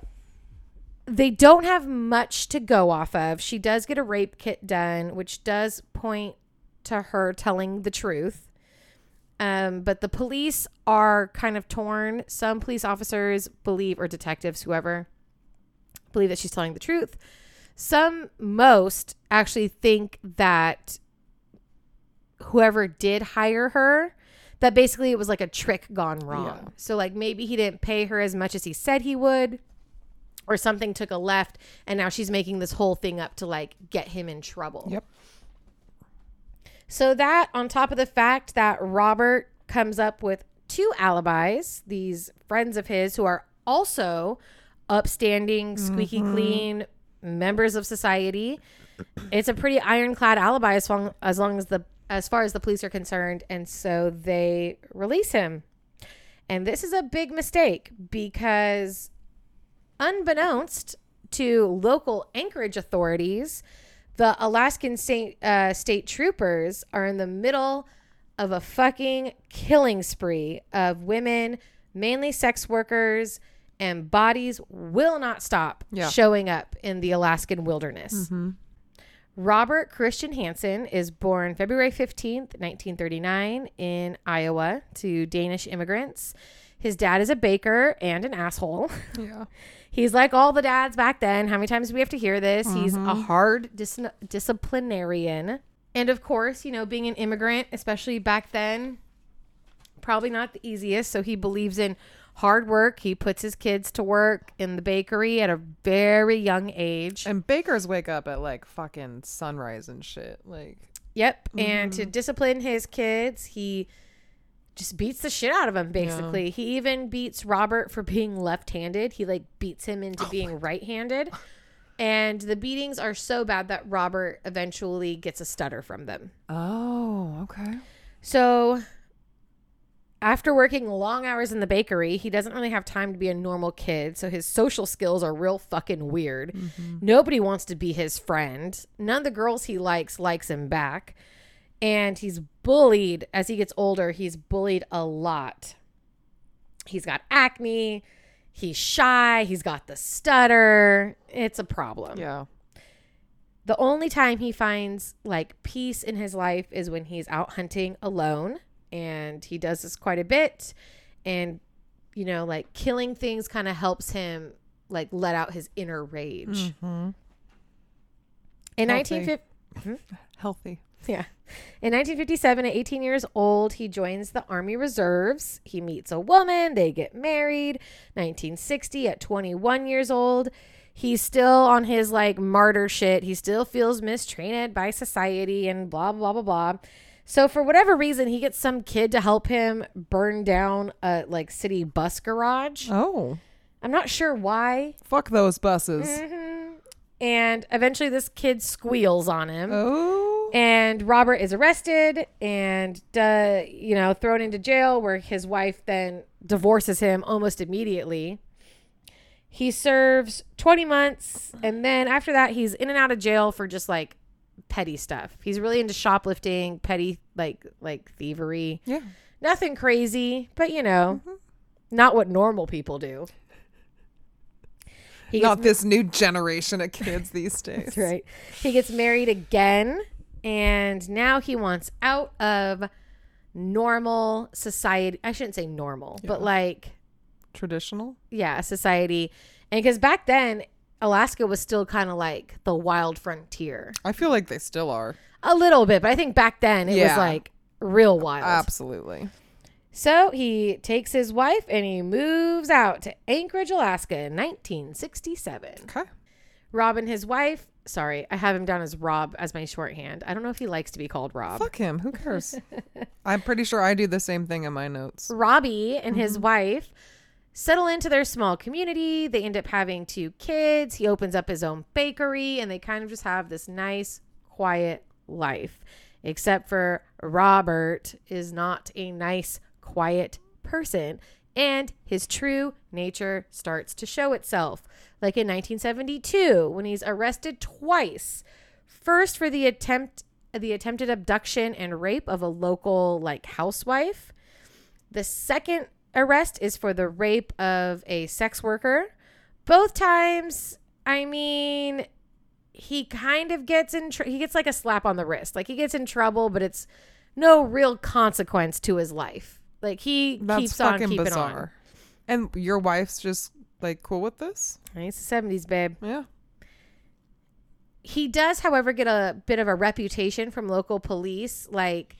they don't have much to go off of. She does get a rape kit done, which does point to her telling the truth. Um, but the police are kind of torn. Some police officers believe, or detectives, whoever, believe that she's telling the truth. Some, most actually think that whoever did hire her, that basically it was like a trick gone wrong. Yeah. So, like, maybe he didn't pay her as much as he said he would, or something took a left, and now she's making this whole thing up to like get him in trouble. Yep. So that on top of the fact that Robert comes up with two alibis, these friends of his who are also upstanding, squeaky mm-hmm. clean members of society. It's a pretty ironclad alibi as long as long as the as far as the police are concerned, and so they release him. And this is a big mistake because unbeknownst to local Anchorage authorities, the Alaskan state, uh, state troopers are in the middle of a fucking killing spree of women, mainly sex workers, and bodies will not stop Yeah. showing up in the Alaskan wilderness. Robert Christian Hansen is born February 15th, 1939, in Iowa to Danish immigrants. His dad is a baker and an asshole. Yeah. *laughs* He's like all the dads back then. How many times do we have to hear this? He's a mm-hmm. hard dis- disciplinarian. And of course, you know, being an immigrant, especially back then, probably not the easiest. So he believes in hard work. He puts his kids to work in the bakery at a very young age. And bakers wake up at like fucking sunrise and shit. Like, Yep. And to mm-hmm. discipline his kids, he just beats the shit out of him, basically. He even beats Robert for being left handed. He like beats him into oh being right handed. And the beatings are so bad that Robert eventually gets a stutter from them. oh, okay. So after working long hours in the bakery, he doesn't really have time to be a normal kid. So his social skills are real fucking weird. Mm-hmm. Nobody wants to be his friend. None of the girls he likes likes him back. And he's bullied as he gets older. He's bullied a lot. He's got acne. He's shy. He's got the stutter. It's a problem. Yeah. The only time he finds like peace in his life is when he's out hunting alone. And he does this quite a bit. And, you know, like killing things kind of helps him like let out his inner rage. Mm-hmm. In Healthy. 1950, Healthy. Yeah. In 1957, at 18 years old, he joins the Army Reserves. He meets a woman, they get married. 1960, at 21 years old, he's still on his like martyr shit. He still feels mistreated by society and blah, blah, blah, blah. So, for whatever reason, he gets some kid to help him burn down a like city bus garage. Oh. I'm not sure why. Fuck those buses. Mhm. And eventually, this kid squeals on him. Oh. And Robert is arrested and, uh, you know, thrown into jail where his wife then divorces him almost immediately. He serves 20 months. And then after that, he's in and out of jail for just like petty stuff. He's really into shoplifting, petty, like, like thievery. Yeah. Nothing crazy, but you know, not what normal people do. He Not this new generation of kids these *laughs* days. That's right. He gets married again, and now he wants out of normal society. I shouldn't say normal, but like, Traditional. yeah, society. And because back then, Alaska was still kind of like the wild frontier. I feel like they still are. A little bit, but I think back then it was like real wild. Absolutely. So he takes his wife and he moves out to Anchorage, Alaska in 1967. Okay. Rob and his wife, sorry, I have him down as Rob as my shorthand. I don't know if he likes to be called Rob. Fuck him. Who cares? *laughs* I'm pretty sure I do the same thing in my notes. Robbie and his mm-hmm. wife settle into their small community. They end up having two kids. He opens up his own bakery and they kind of just have this nice, quiet life. Except for Robert is not a nice, quiet person. And his true nature starts to show itself. Like in 1972, when he's arrested twice. First for the attempt the attempted abduction and rape of a local like housewife. The second arrest is for the rape of a sex worker. Both times, I mean, he kind of gets in tr- he gets like a slap on the wrist. Like he gets in trouble, but it's no real consequence to his life. Like he That's keeps on keeping bizarre. And your wife's just like cool with this? on. It's the 70s, babe. Yeah. he does however get a bit of a reputation from local police like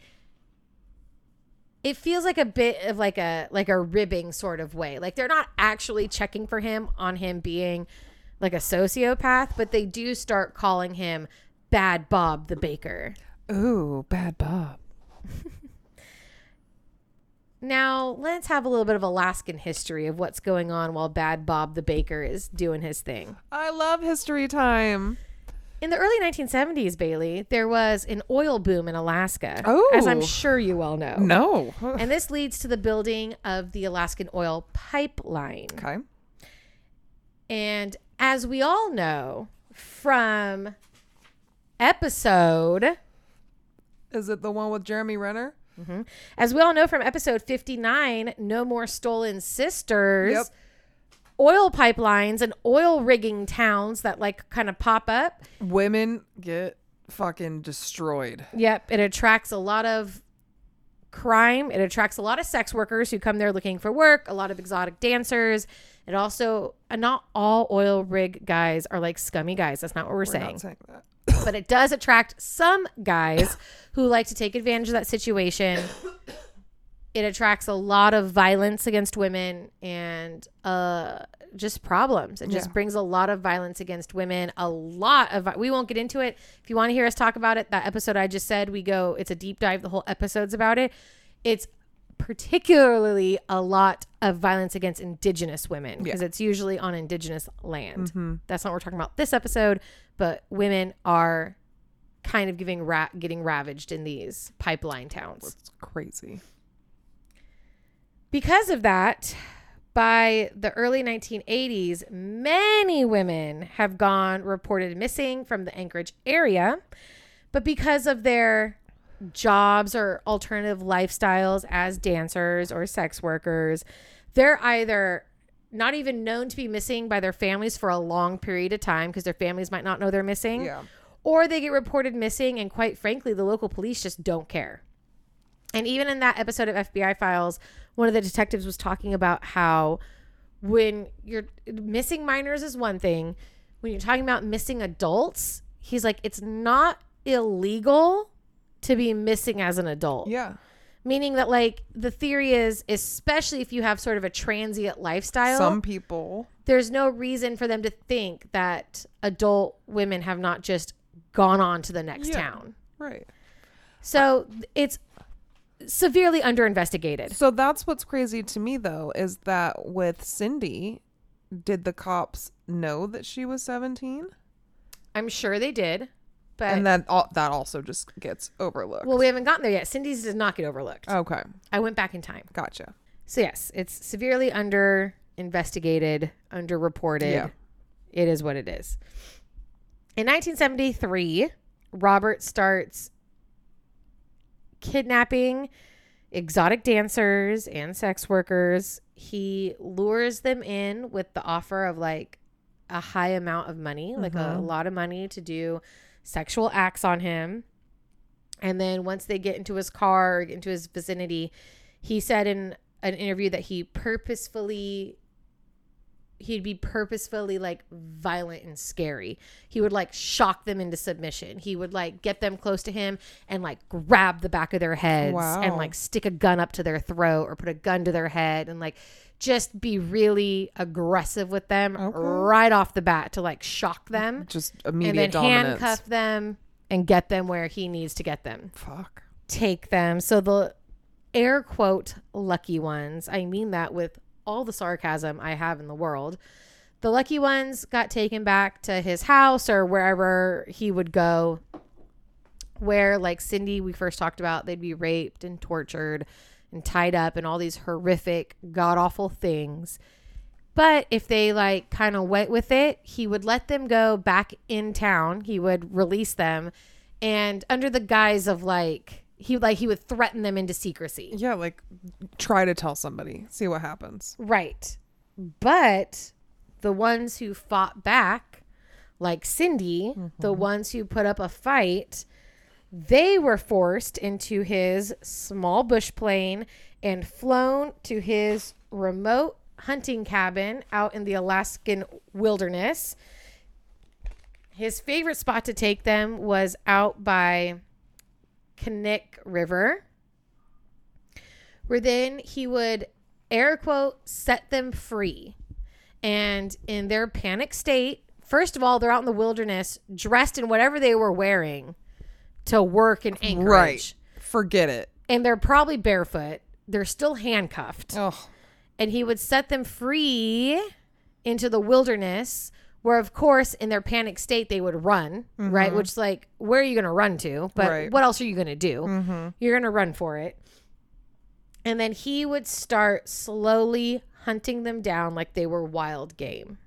it feels like a bit of like a like a ribbing sort of way like they're not actually checking for him on him being like a sociopath but they do start calling him bad bob the baker Ooh, bad Bob. *laughs* now let's have a little bit of alaskan history of what's going on while bad bob the baker is doing his thing I love history time. In the early 1970s, Bailey, there was an oil boom in Alaska, Oh. as I'm oh. sure you all know. No. *laughs* And this leads to the building of the Alaskan oil pipeline. Okay. And as we all know from episode, Is it the one with Jeremy Renner? As we all know from episode 59, No More Stolen Sisters, Yep. oil pipelines and oil rigging towns that like kind of pop up. Women get fucking destroyed. Yep, it attracts a lot of crime. It attracts a lot of sex workers who come there looking for work, a lot of exotic dancers. It also, uh, not all oil rig guys are like scummy guys. That's not what we're, We're saying. saying that. But it does attract some guys who like to take advantage of that situation. It attracts a lot of violence against women and uh, just problems. It just Yeah. brings a lot of violence against women. A lot of we won't get into it. If you want to hear us talk about it, that episode I just said, we go. It's a deep dive. The whole episode's about it. It's particularly a lot of violence against indigenous women because it's usually on indigenous land. Mm-hmm. That's not what we're talking about this episode, but women are kind of giving ra- getting ravaged in these pipeline towns. It's crazy. Because of that, by the early 1980s, many women have gone reported missing from the Anchorage area. But because of their jobs or alternative lifestyles as dancers or sex workers, they're either not even known to be missing by their families for a long period of time because their families might not know they're missing. Yeah. Or they get reported missing, and quite frankly, the local police just don't care. And even in that episode of FBI Files, one of the detectives was talking about how when you're missing minors is one thing, when you're talking about missing adults, he's like, it's not illegal to be missing as an adult. Yeah. Meaning that, like, the theory is, especially if you have sort of a transient lifestyle, Some people. there's no reason for them to think that adult women have not just gone on to the next Yeah. town. Right. So it's severely under investigated. So that's what's crazy to me though is that with Cindy, did the cops know that she was 17? I'm sure they did. But and then all, that also just gets overlooked. well, we haven't gotten there yet. Cindy's does not get overlooked. okay, I went back in time. gotcha. So yes, it's severely under investigated, underreported. Yeah. It is what it is. In 1973, Robert starts kidnapping exotic dancers and sex workers. He lures them in with the offer of like a high amount of money, like a Mhm. lot of money to do sexual acts on him. And then once they get into his car, into his vicinity, he said in an interview that he purposefully he'd be purposefully like violent and scary. He would like shock them into submission. He would like get them close to him and like grab the back of their heads and like stick a gun up to their throat or put a gun to their head and like just be really aggressive with them Okay. right off the bat to like shock them Just immediate and then dominance. handcuff them and get them where he needs to get them Fuck. take them. So the air quote lucky ones, I mean that with all the sarcasm I have in the world. The lucky ones got taken back to his house or wherever he would go. Where, like Cindy, we first talked about, they'd be raped and tortured and tied up and all these horrific, god awful things. But if they like kind of went with it, he would let them go back in town. He would release them and under the guise of like he like he would threaten them into secrecy. Yeah, like try to tell somebody, see what happens. Right. But the ones who fought back, like Cindy, the mm-hmm. ones who put up a fight, they were forced into his small bush plane and flown to his remote hunting cabin out in the Alaskan wilderness. His favorite spot to take them was out by Knik River, where then he would air quote set them free. And in their panic state, first of all, they're out in the wilderness dressed in whatever they were wearing to work in Anchorage. Right. Forget it. And they're probably barefoot. They're still handcuffed. Oh, And he would set them free into the wilderness where of course in their panic state they would run, right? Mm-hmm. Which like where are you going to run to? But Right. what else are you going to do? Mm-hmm. You're going to run for it. And then he would start slowly hunting them down like they were wild game.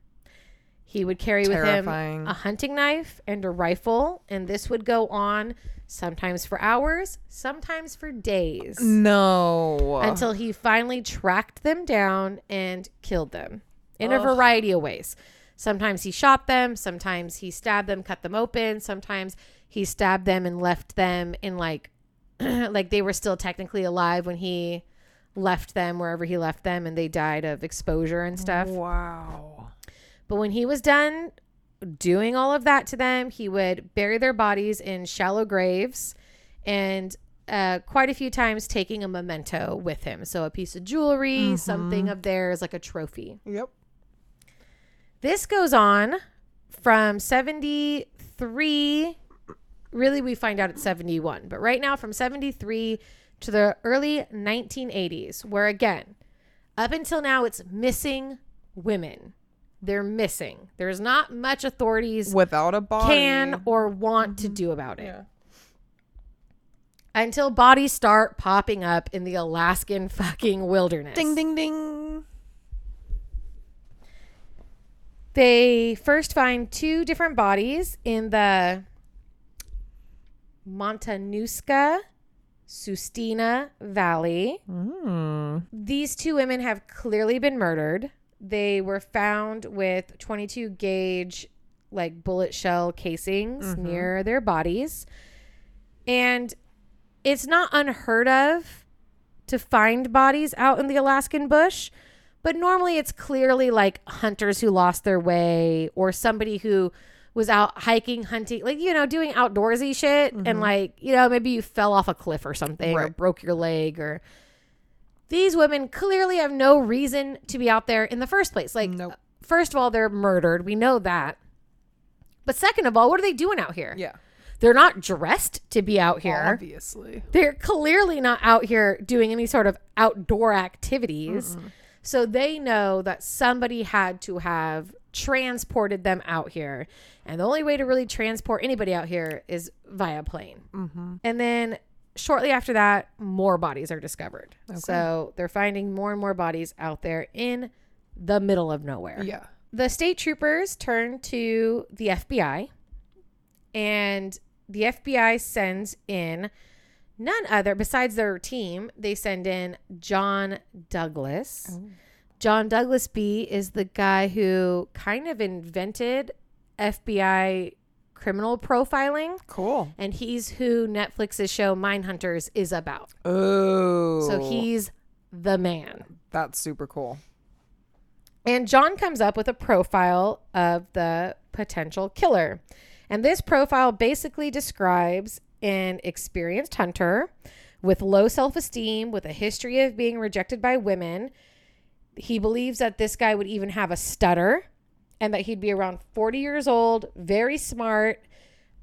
He would carry with him a hunting knife and a rifle, and this would go on sometimes for hours, sometimes for days no. until he finally tracked them down and killed them in a variety of ways. Sometimes he shot them, sometimes he stabbed them, cut them open, sometimes he stabbed them and left them in like *clears throat* like they were still technically alive when he left them wherever he left them and they died of exposure and stuff. Wow. But when he was done doing all of that to them, he would bury their bodies in shallow graves and uh, quite a few times taking a memento with him. So a piece of jewelry, something of theirs, like a trophy. Yep. This goes on from 73. Really, we find out it's 71. But right now, from 73 to the early 1980s, where again, up until now, it's missing women. They're missing. There's not much authorities Without a body. can or want to do about it Yeah. until bodies start popping up in the Alaskan fucking wilderness. Ding ding ding. They first find two different bodies in the Matanuska Susitna Valley. Mm. These two women have clearly been murdered. They were found with 22 gauge like bullet shell casings mm-hmm. near their bodies. And it's not unheard of to find bodies out in the Alaskan bush, but normally it's clearly like hunters who lost their way or somebody who was out hiking, hunting, like, you know, doing outdoorsy shit. And mm-hmm. like, you know, maybe you fell off a cliff or something or broke your leg or. These women clearly have no reason to be out there in the first place. Like, Nope. first of all, they're murdered. We know that. But second of all, what are they doing out here? Yeah. They're not dressed to be out here. Obviously. They're clearly not out here doing any sort of outdoor activities. So they know that somebody had to have transported them out here. And the only way to really transport anybody out here is via plane. Mm-hmm. And then shortly after that, more bodies are discovered. So they're finding more and more bodies out there in the middle of nowhere. Yeah. The state troopers turn to the FBI, and the FBI sends in none other, besides their team, they send in John Douglas. Oh. John Douglas B is the guy who kind of invented FBI criminal profiling, Cool. and he's who Netflix's show Mindhunters is about. Oh. So he's the man. That's super cool. And John comes up with a profile of the potential killer. And this profile basically describes an experienced hunter with low self esteem, with a history of being rejected by women. He believes that this guy would even have a stutter and that he'd be around 40 years old, very smart,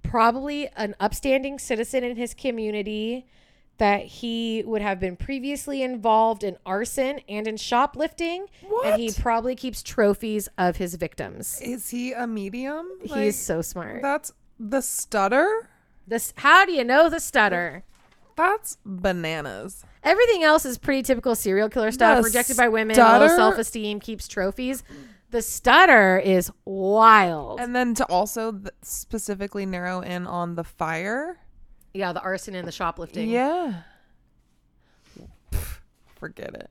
probably an upstanding citizen in his community, that he would have been previously involved in arson and in shoplifting, and he probably keeps trophies of his victims. Is he a medium? He's so smart. That's the stutter? This how do you know the stutter? That's bananas. Everything else is pretty typical serial killer stuff. The Rejected by women, low self esteem, keeps trophies. The stutter is wild. And then to also th- specifically narrow in on the fire. yeah, the arson and the shoplifting. Yeah. Pff, Forget it.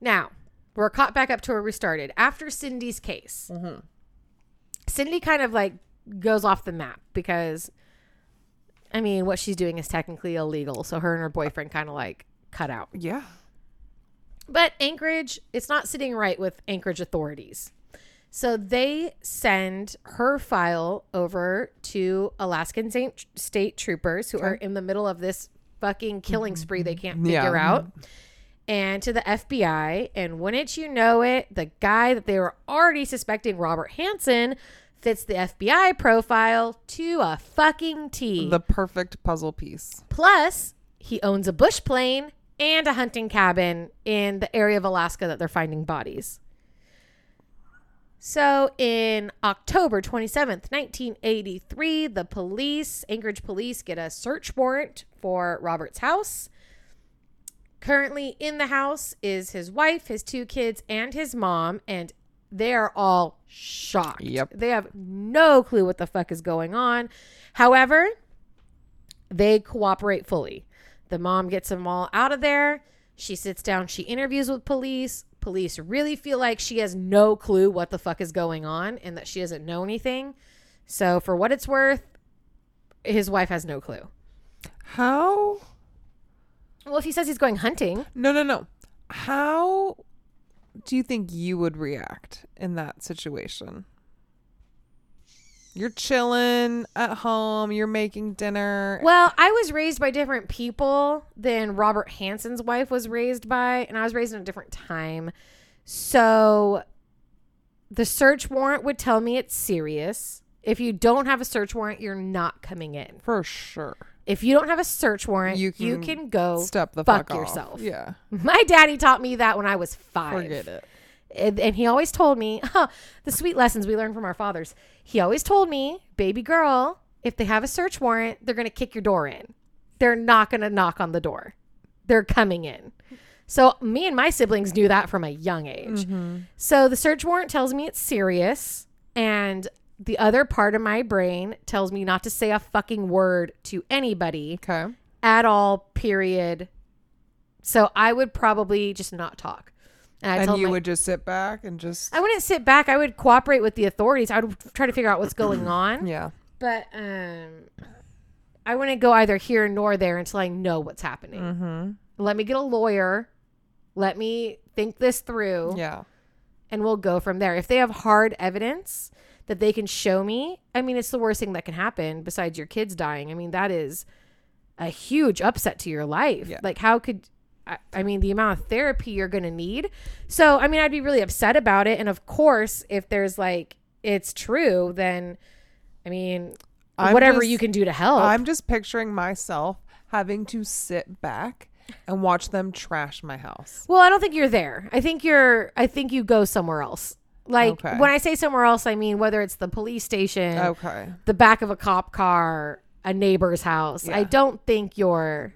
Now, we're caught back up to where we started. After Cindy's case, mm-hmm. Cindy kind of like goes off the map because, I mean, what she's doing is technically illegal. So her and her boyfriend kind of like cut out. Yeah. But Anchorage, it's not sitting right with Anchorage authorities. So they send her file over to Alaskan state troopers who are in the middle of this fucking killing spree they can't Yeah. figure out. And to the FBI. And wouldn't you know it, the guy that they were already suspecting, Robert Hansen, fits the FBI profile to a fucking T. The perfect puzzle piece. Plus, he owns a bush plane and a hunting cabin in the area of Alaska that they're finding bodies. So, in October 27th, 1983, the police, Anchorage police, get a search warrant for Robert's house. Currently in the house is his wife, his two kids, and his mom, and they are all shocked. Yep. They have no clue what the fuck is going on. However, they cooperate fully. The mom gets them all out of there. She sits down, she interviews with police. Police really feel like she has no clue what the fuck is going on and that she doesn't know anything. So, for what it's worth, his wife has no clue. How? Well, if he says he's going hunting, No, no, no. How do you think you would react in that situation? You're chilling at home, you're making dinner. well, I was raised by different people than Robert Hansen's wife was raised by, and I was raised in a different time. So, the search warrant would tell me it's serious. If you don't have a search warrant, you're not coming in. For sure. If you don't have a search warrant, You you can can, go Step the fuck fuck, yourself. Yeah. *laughs* My daddy taught me that when I was five. Forget it. And, and he always told me *laughs* the sweet lessons we learned from our fathers. He always told me, baby girl, if they have a search warrant, they're going to kick your door in. They're not going to knock on the door. They're coming in. So me and my siblings knew that from a young age. Mm-hmm. So the search warrant tells me it's serious. And the other part of my brain tells me not to say a fucking word to anybody Okay. at all, period. So I would probably just not talk. And I And you my- would just sit back and just I wouldn't sit back. I would cooperate with the authorities. I would try to figure out what's going *clears throat* on. Yeah. But um, I wouldn't go either here nor there until I know what's happening. Mm-hmm. Let me get a lawyer. Let me think this through, Yeah. and we'll go from there. If they have hard evidence that they can show me, I mean, it's the worst thing that can happen besides your kids dying. I mean, that is a huge upset to your life. Yeah. Like, how could I, I mean, the amount of therapy you're going to need. So, I mean, I'd be really upset about it. And of course, if there's like, it's true, then, I mean, I'm whatever just- you can do to help. I'm just picturing myself having to sit back and watch them trash my house. well, I don't think you're there. I think you're, I think you go somewhere else. Like Okay. when I say somewhere else, I mean whether it's the police station, Okay. the back of a cop car, a neighbor's house. I don't think you're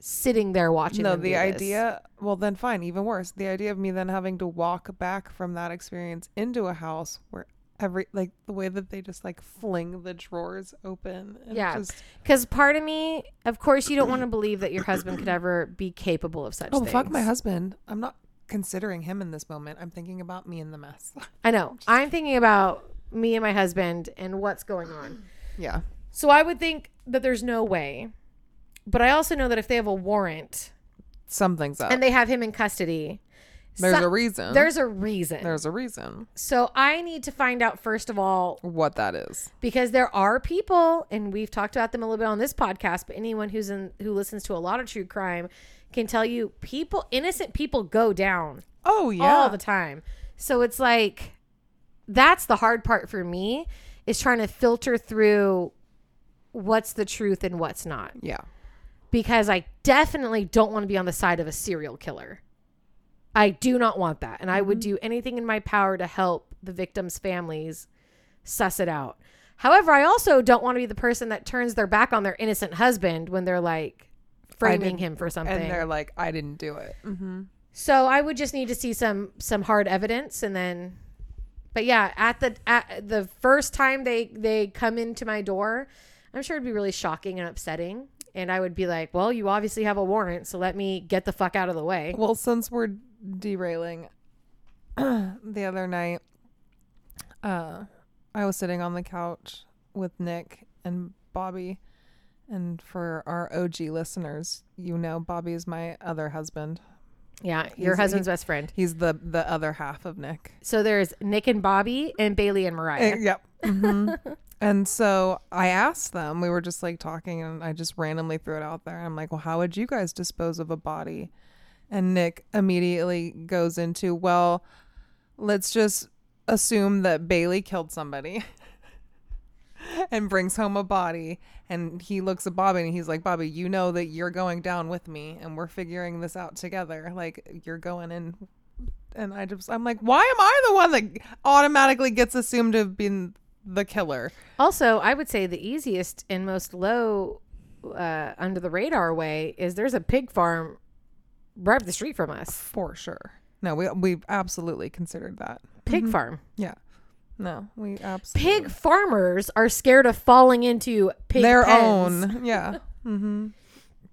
sitting there watching. No, the do this. idea. Well, then fine. Even worse, the idea of me then having to walk back from that experience into a house where every like the way that they just like fling the drawers open. And Yeah. Just, Because part of me, of course, you don't want to believe that your husband could ever be capable of such oh things. fuck my husband. I'm not considering him in this moment. I'm thinking about me in the mess. *laughs* I know. I'm thinking about me and my husband and what's going on. yeah. So I would think that there's no way. But I also know that if they have a warrant Something's up. and they have him in custody, There's so- a reason. there's a reason. There's a reason so I need to find out first of all what that is. because there are people and we've talked about them a little bit on this podcast, but anyone who's in who listens to a lot of true crime can tell you people innocent people go down Oh yeah. all the time. So it's like that's the hard part for me is trying to filter through what's the truth and what's not. yeah. Because I definitely don't want to be on the side of a serial killer. I do not want that. And I would do anything in my power to help the victims' families suss it out. However, I also don't want to be the person that turns their back on their innocent husband when they're like framing him for something. And they're like, I didn't do it. Mm-hmm. So I would just need to see some some hard evidence and then but yeah, at the at the first time they they come into my door, I'm sure it'd be really shocking and upsetting and I would be like, "Well, you obviously have a warrant, so let me get the fuck out of the way." Well, since we're derailing, *clears throat* the other night, uh, I was sitting on the couch with Nick and Bobby. And for our OG listeners, you know Bobby is my other husband. Yeah, your He's- husband's best friend. He's the the other half of Nick. So there's Nick and Bobby and Bailey and Mariah. Eh, yep. Mhm. *laughs* and so I asked them, we were just like talking, and I just randomly threw it out there. I'm like, well, how would you guys dispose of a body? And Nick immediately goes into, well, let's just assume that Bailey killed somebody *laughs* and brings home a body. And he looks at Bobby and he's like, Bobby, you know that you're going down with me and we're figuring this out together. Like, you're going in. And I just, I'm like, why am I the one that automatically gets assumed to have been the killer? Also, I would say the easiest and most low uh, under the radar way is there's a pig farm right up the street from us. For sure. No, we we absolutely considered that. Pig farm. Yeah. No, we absolutely. Pig farmers are scared of falling into pig their pens. own. Yeah. *laughs* mm-hmm.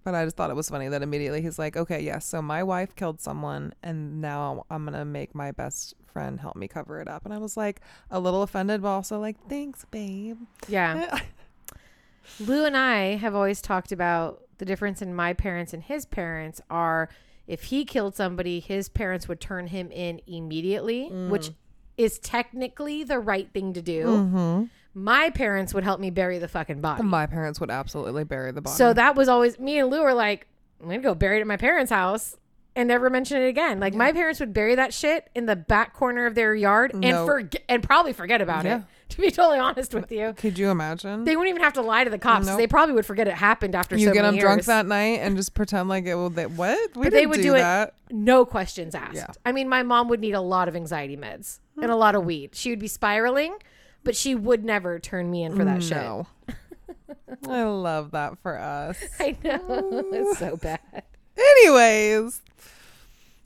But I just thought it was funny that immediately he's like, okay, yes, so my wife killed someone, and now I'm going to make my best friend help me cover it up. And I was like, a little offended, but also like, thanks, babe. Yeah. *laughs* Lou and I have always talked about the difference in my parents and his parents are if he killed somebody, his parents would turn him in immediately, which is technically the right thing to do. mm-hmm. My parents would help me bury the fucking body. My parents would absolutely bury the body. So that was always me and Lou were like, I'm gonna go bury it at my parents' house and never mention it again. Like my parents would bury that shit in the back corner of their yard and No. forget and probably forget about Yeah. it. *laughs* To be totally honest with you, Could you imagine? they wouldn't even have to lie to the cops. Nope. They probably would forget it happened after you so get them many drunk years. that night and just pretend like it will. They, what? We But they would do, do it- that. No questions asked. Yeah. I mean, my mom would need a lot of anxiety meds and a lot of weed. She would be spiraling, but she would never turn me in for that shit. No. *laughs* I love that for us. *laughs* I know it's so *laughs* bad. Anyways,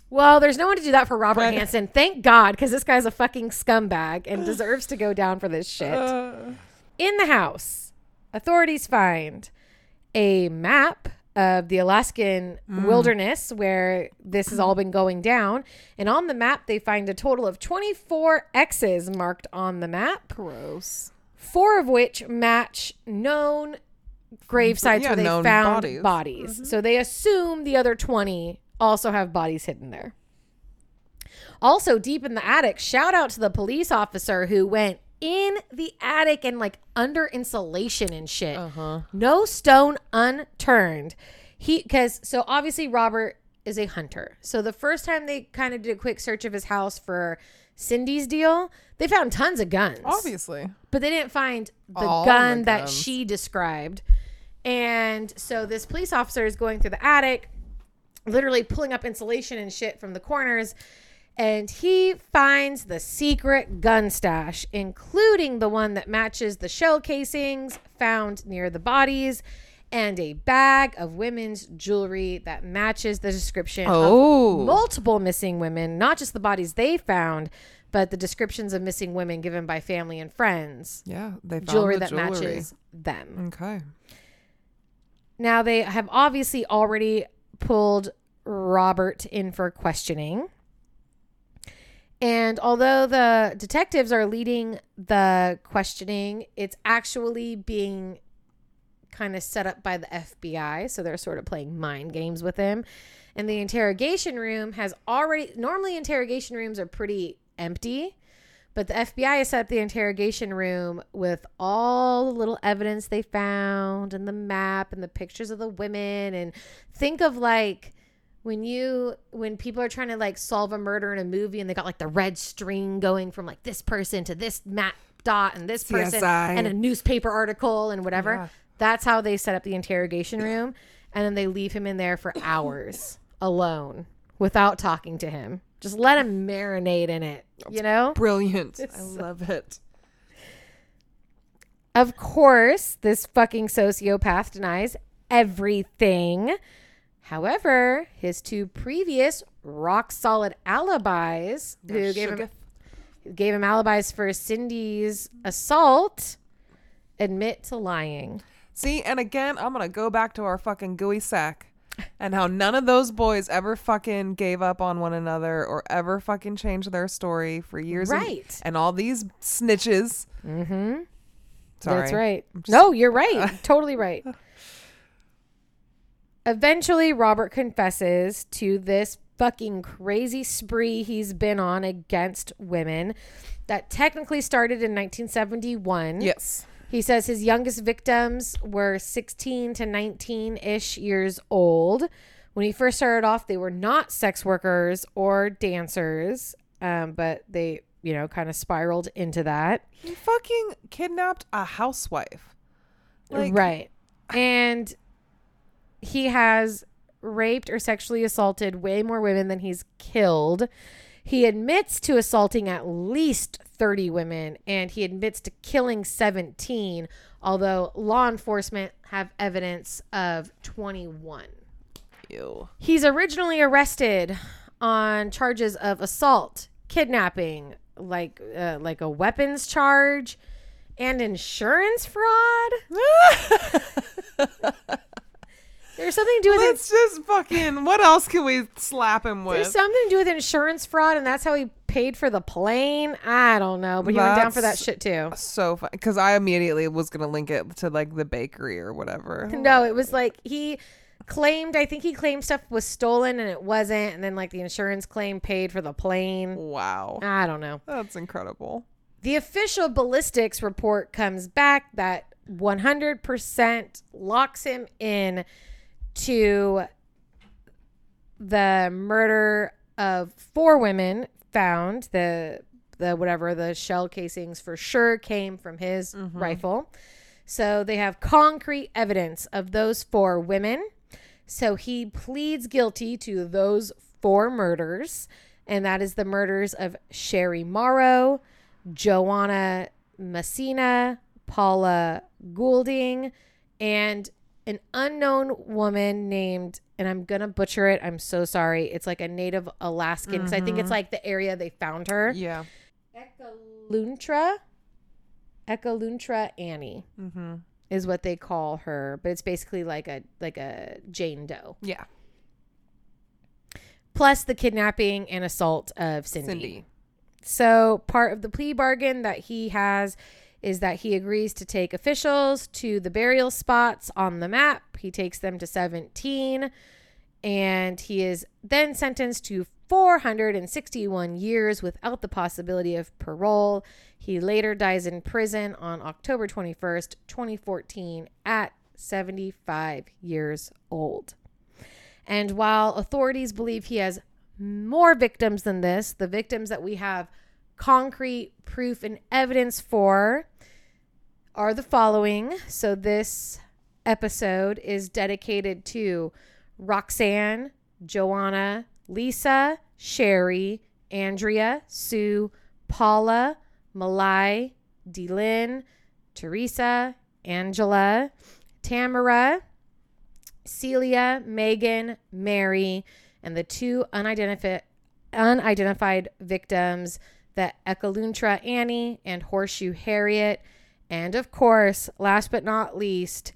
Well, there's no one to do that for Robert Right. Hansen. Thank God, because this guy's a fucking scumbag and deserves to go down for this shit. uh, In the house, authorities find a map of the Alaskan Mm. wilderness where this has all been going down. And on the map, they find a total of 24 X's marked on the map, gross. four of which match known grave sites Yeah, where they found bodies. Mm-hmm. bodies. So they assume the other 20 also have bodies hidden there. Also, deep in the attic, shout out to the police officer who went in the attic and like under insulation and shit. Uh-huh. No stone unturned. He because so obviously Robert is a hunter. So the first time they kind of did a quick search of his house for Cindy's deal, they found tons of guns. Obviously. But they didn't find the All gun the that she described. And so this police officer is going through the attic, literally pulling up insulation and shit from the corners. And he finds the secret gun stash, including the one that matches the shell casings found near the bodies and a bag of women's jewelry that matches the description Oh. of multiple missing women, not just the bodies they found, but the descriptions of missing women given by family and friends. Yeah, they found Jewelry the that jewelry. matches them. Okay. Now, they have obviously already pulled Robert in for questioning. And although the detectives are leading the questioning, it's actually being kind of set up by the FBI. So they're sort of playing mind games with him. And the interrogation room has already, normally, interrogation rooms are pretty empty. But the FBI has set up the interrogation room with all the little evidence they found and the map and the pictures of the women. And think of like when you when people are trying to like solve a murder in a movie and they got like the red string going from like this person to this map dot and this person CSI. and a newspaper article and whatever. Yeah. That's how they set up the interrogation room. And then they leave him in there for hours *laughs* alone without talking to him. Just let him marinate in it. You know? Brilliant. I love it. Of course, this fucking sociopath denies everything. However, his two previous rock solid alibis, who gave him, gave him alibis for Cindy's assault, admit to lying. See, and again, I'm gonna go back to our fucking gooey sack. And how none of those boys ever fucking gave up on one another or ever fucking changed their story for years. and- Right. And, all these snitches. Mm-hmm. Sorry. That's right. just- no, you're right. totally right. *laughs* Eventually, Robert confesses to this fucking crazy spree he's been on against women that technically started in 1971. Yes. He says his youngest victims were 16 to 19 ish years old. When he first started off, they were not sex workers or dancers, um, but they, you know, kind of spiraled into that. He fucking kidnapped a housewife. Like, right. And he has raped or sexually assaulted way more women than he's killed. He admits to assaulting at least 30 women and he admits to killing 17, although law enforcement have evidence of 21. Ew. He's originally arrested on charges of assault, kidnapping, like uh, like a weapons charge, and insurance fraud. *laughs* There's something to do with it. Let's just fucking. What else can we slap him with? There's something to do with insurance fraud, and that's how he paid for the plane. I don't know, but he went down for that That's- shit too. so fun because I immediately was gonna link it to like the bakery or whatever. No, it was like he claimed. I think he claimed stuff was stolen, and it wasn't. And then like the insurance claim paid for the plane. Wow, I don't know. that's incredible. The official ballistics report comes back that 100% locks him in to the murder of four women found the the whatever the shell casings for sure came from his mm-hmm. rifle. So they have concrete evidence of those four women. So he pleads guilty to those four murders, and that is the murders of Sherry Morrow, Joanna Messina, Paula Goulding, and an unknown woman named, and I'm gonna butcher it. I'm so sorry. It's like a native Alaskan, because I think it's like the area they found her. Yeah. Ekaluntra, Ekaluntra Annie Mm-hmm. is what they call her, but it's basically like a like a Jane Doe. Yeah. Plus the kidnapping and assault of Cindy. Cindy. So part of the plea bargain that he has is that he agrees to take officials to the burial spots on the map. He takes them to 17 and he is then sentenced to 461 years without the possibility of parole. He later dies in prison on October 21st, 2014 at 75 years old. And while authorities believe he has more victims than this, the victims that we have concrete proof and evidence for are the following. So this episode is dedicated to Roxanne, Joanna, Lisa, Sherry, Andrea, Sue, Paula, Malai, DeLynn, Teresa, Angela, Tamara, Celia, Megan, Mary, and the two unidentified unidentified victims, the Ekaluntra Annie and Horseshoe Harriet, and of course, last but not least,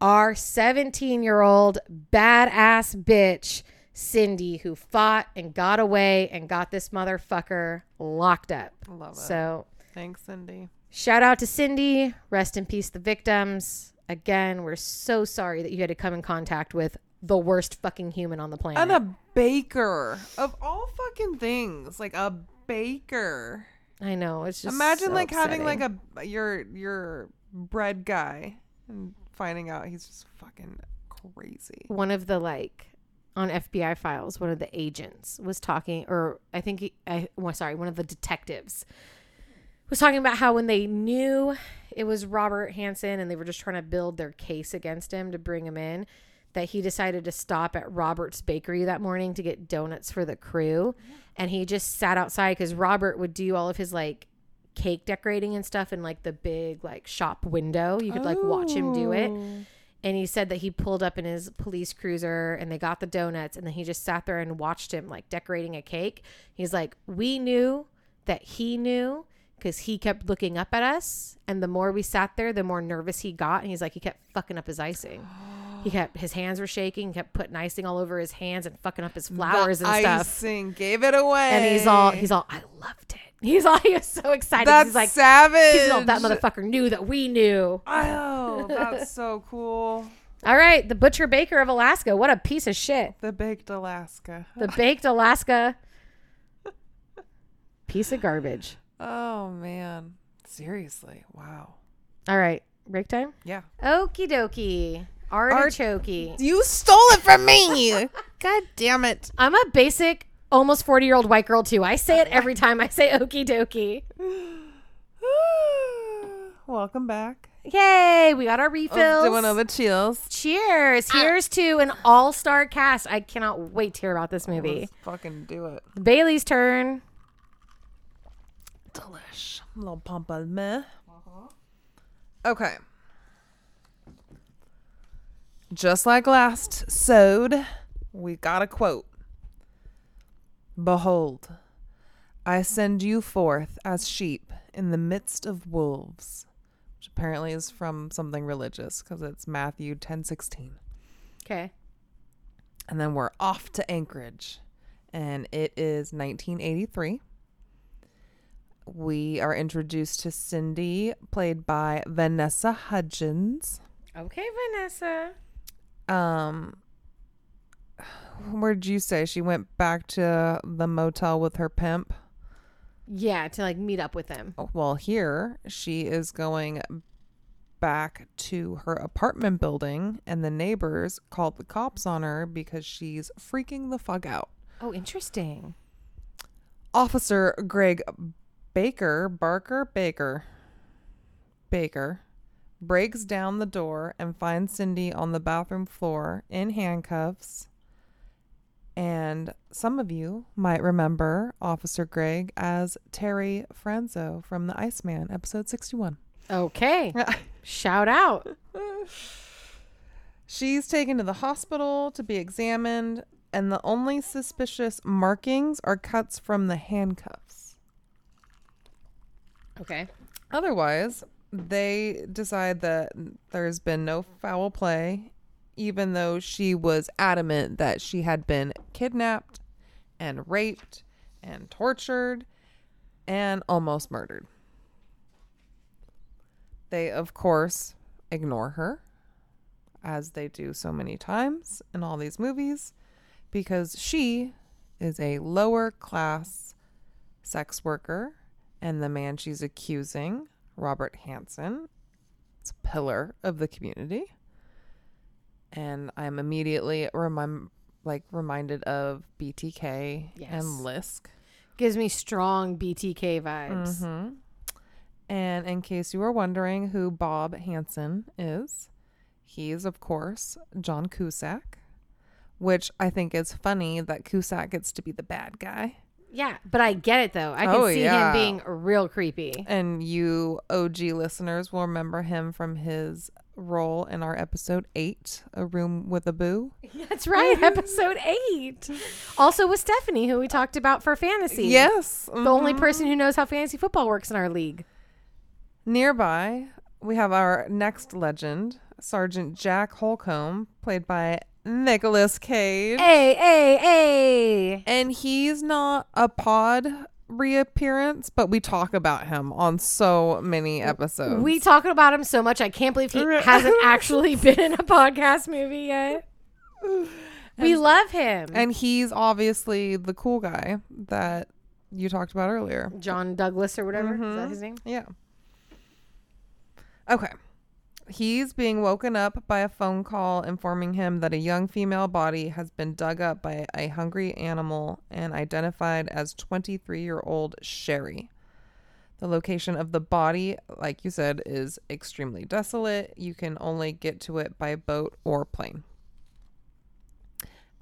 our 17 year old badass bitch, Cindy, who fought and got away and got this motherfucker locked up. Love it. So, Thanks, Cindy. shout out to Cindy. Rest in peace, the victims. Again, we're so sorry that you had to come in contact with the worst fucking human on the planet. And a baker of all fucking things, like a baker. I know. It's just Imagine so like having like a your your bread guy and finding out he's just fucking crazy. one of the like on FBI files, one of the agents was talking, or I think he, I well, sorry, one of the detectives was talking about how when they knew it was Robert Hansen and they were just trying to build their case against him to bring him in, that he decided to stop at Robert's Bakery that morning to get donuts for the crew, and he just sat outside because Robert would do all of his like cake decorating and stuff in like the big like shop window. You could like watch him do it Oh. and he said that he pulled up in his police cruiser and they got the donuts and then he just sat there and watched him like decorating a cake he's like we knew that he knew because he kept looking up at us and the more we sat there the more nervous he got and he's like he kept fucking up his icing he kept his hands were shaking kept putting icing all over his hands and fucking up his flowers the and stuff icing gave it away. and he's all he's all i loved it *laughs* he's all he was so excited that's he's like savage. he's all, that motherfucker knew that we knew Oh, that's so cool. *laughs* all right the butcher baker of alaska what a piece of shit The baked Alaska. The baked Alaska *laughs* piece of garbage. Oh man, seriously, wow. All right, break time. Yeah. Okie dokie. Artichoke. You stole it from me. *laughs* God damn it. I'm a basic, almost 40 year old white girl too. I say it *laughs* every time I say okie dokie. *sighs* Welcome back. Yay, we got our Let's refills. do another chills. Cheers. Ah. Here's to an all star cast. I cannot wait to hear about this movie. Let's fucking do it. Bailey's turn. Delish. Little pamplemousse. Uh-huh. Okay. Just like last sewed, we got a quote. Behold, I send you forth as sheep in the midst of wolves, which apparently is from something religious because it's Matthew ten sixteen. Okay. And then we're off to Anchorage. And it is 1983. We are introduced to Cindy, played by Vanessa Hudgens. Okay, Vanessa. Um, where'd you say she went back to the motel with her pimp? Yeah, to like meet up with him. Well, here she is going back to her apartment building, and the neighbors called the cops on her because she's freaking the fuck out. Oh, interesting. Officer Greg Baker, Barker, Baker, Baker, breaks down the door and finds Cindy on the bathroom floor in handcuffs. And some of you might remember Officer Greg as Terry Franzo from The Iceman, episode 61. Okay. *laughs* Shout out. She's taken to the hospital to be examined, and the only suspicious markings are cuts from the handcuffs. Okay. Otherwise, they decide that there's been no foul play, even though she was adamant that she had been kidnapped and raped and tortured and almost murdered. They, of course, ignore her, as they do so many times in all these movies, because she is a lower class sex worker, and the man she's accusing, Robert Hansen, It's a pillar of the community. And I'm immediately remem- like reminded of BTK Yes. and LISK. Gives me strong BTK vibes. Mhm. And in case you were wondering who Bob Hansen is, he's, of course, John Cusack, which I think is funny that Cusack gets to be the bad guy. Yeah, but I get it though. I can Oh, see yeah. him being real creepy. And you OG listeners will remember him from his role in our episode eight, A Room with a Boo. *laughs* That's right, *laughs* episode eight. Also with Stephanie, who we talked about for fantasy. Yes. the only mhm. person who knows how fantasy football works in our league. Nearby, we have our next legend, Sergeant Jack Holcomb, played by Nicolas Cage. Hey, hey, hey! And he's not a pod reappearance, but we talk about him on so many episodes. We talk about him so much. I can't believe he *laughs* hasn't actually been in a podcast movie yet. We love him. and he's obviously the cool guy that you talked about earlier. John Douglas or whatever. Is that Mhm. his name? Yeah. Okay. He's being woken up by a phone call informing him that a young female body has been dug up by a hungry animal and identified as 23 year old Sherry. The location of the body, like you said, is extremely desolate. You can only get to it by boat or plane.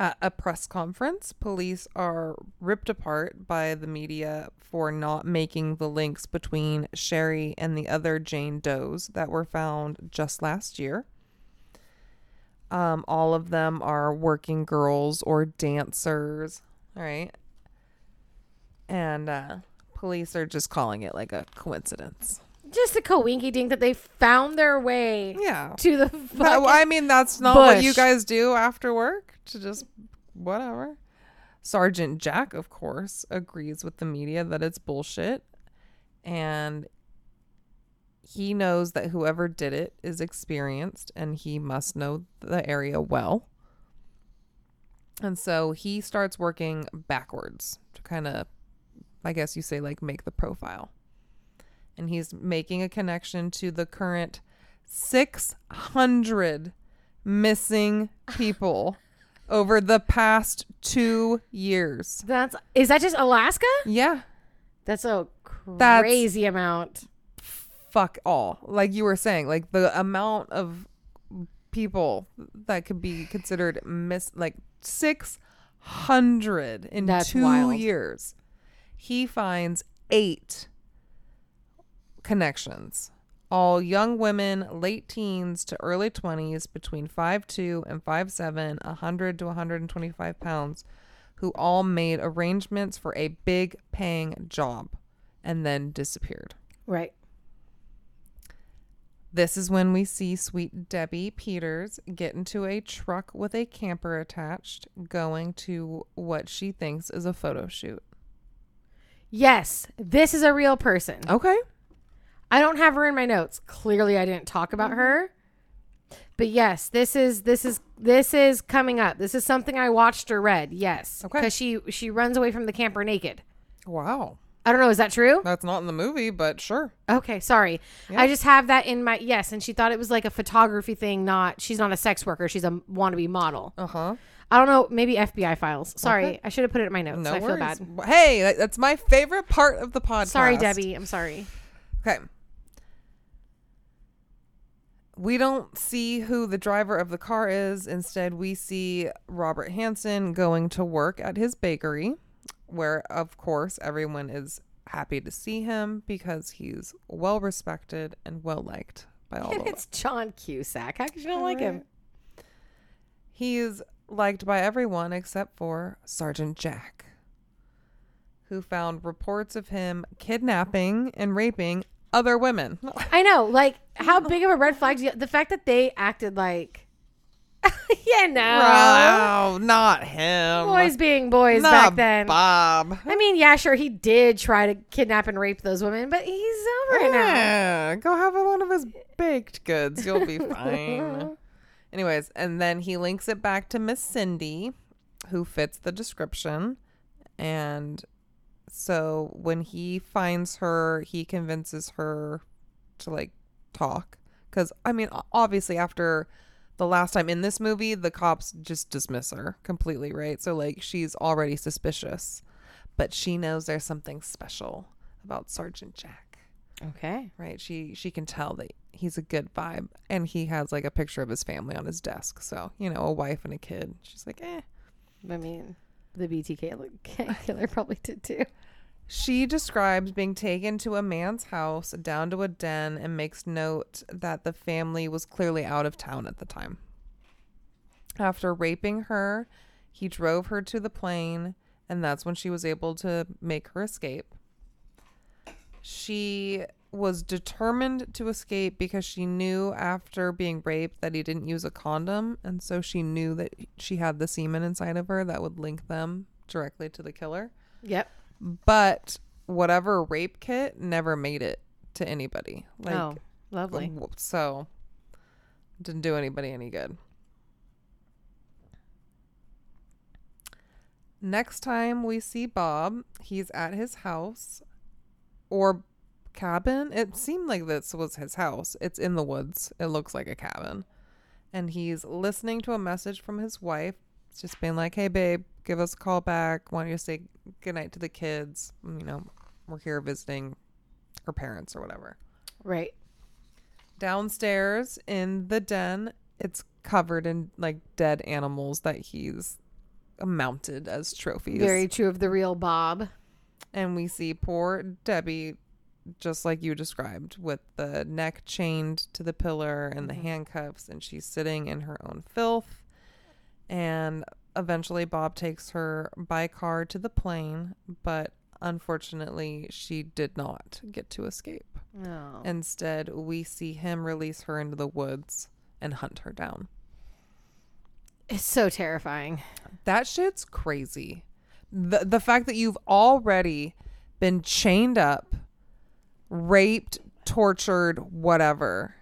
At a press conference, police are ripped apart by the media for not making the links between Sherry and the other Jane Does that were found just last year. Um, all of them are working girls or dancers, right? And uh, police are just calling it like a coincidence. Just a coinky dink that they found their way Yeah. to the *laughs* I mean, that's not what you guys do after work to just whatever. Sergeant Jack, of course, agrees with the media that it's bullshit. And he knows that whoever did it is experienced and he must know the area well. And so he starts working backwards to kind of, I guess you say, like make the profile. And he's making a connection to the current 600 missing people *laughs* over the past two years. That's is that just Alaska? Yeah. That's a That's- crazy amount. Fuck all. Like you were saying, like the amount of people that could be considered miss, like 600 in That's two wild. years. He finds eight connections. All young women, late teens to early 20s, between 5'2 and 5'7, 100 to 125 pounds, who all made arrangements for a big paying job and then disappeared. Right. This is when we see sweet Debbie Peters get into a truck with a camper attached, going to what she thinks is a photo shoot. Yes, this is a real person. Okay. I don't have her in my notes. Clearly, I didn't talk about Mm-hmm. her. But yes, this is this is this is coming up. This is something I watched or read. Yes, Okay. because she she runs away from the camper naked. Wow. I don't know. Is that true? That's not in the movie, but sure. Okay, sorry. I just have that in my yes, and she thought it was like a photography thing. Not she's not a sex worker. She's a wannabe model. Uh huh. I don't know. Maybe FBI files. Sorry. I should have put it in my notes. No I feel worries. bad. Hey, that- that's my favorite part of the podcast. Sorry, Debbie. I'm sorry. Okay. We don't see who the driver of the car is. Instead, we see Robert Hansen going to work at his bakery, where, of course, everyone is happy to see him because he's well respected and well liked by all And it's us. John Cusack. How could you not like him? He's liked by everyone except for Sergeant Jack, who found reports of him kidnapping and raping other women. I know. Like, how big of a red flag? Do you, the fact that they acted like, *laughs* yeah, no, Wow, not him. boys being boys Not back then. Bob. I mean, yeah, sure, he did try to kidnap and rape those women, but he's over it now. Yeah, go have one of his baked goods. You'll be fine. *laughs* Anyways, and then he links it back to Miss Cindy, who fits the description. And so when he finds her, he convinces her to like talk. Because, I mean, obviously, after the last time in this movie, the cops just dismiss her completely, right? So, like, she's already suspicious. But she knows there's something special about Sergeant Jack Okay. right she she can tell that he's a good vibe and he has like a picture of his family on his desk so you know a wife and a kid she's like eh I mean, the BTK *laughs* killer probably did too. She describes being taken to a man's house, down to a den, and makes note that the family was clearly out of town at the time. After raping her, he drove her to the plane, and that's when she was able to make her escape. She was determined to escape because she knew after being raped that he didn't use a condom, and so she knew that she had the semen inside of her that would link them directly to the killer Yep. but whatever rape kit never made it to anybody. Like, oh, lovely. so didn't do anybody any good. Next time we see Bob, he's at his house or cabin. It seemed like this was his house. It's in the woods. It looks like a cabin. And he's listening to a message from his wife. It's just being like, hey, babe, give us a call back. Want you to say goodnight to the kids. You know, we're here visiting her parents or whatever. Right. Downstairs in the den, it's covered in like dead animals that he's mounted as trophies. Very true of the real Bob. and we see poor Debbie, just like you described, with the neck chained to the pillar and the Mhm. handcuffs, and she's sitting in her own filth. And eventually, Bob takes her by car to the plane, but unfortunately, she did not get to escape. No. Instead, we see him release her into the woods and hunt her down. it's so terrifying. That shit's crazy. The the fact that you've already been chained up, raped, tortured, whatever.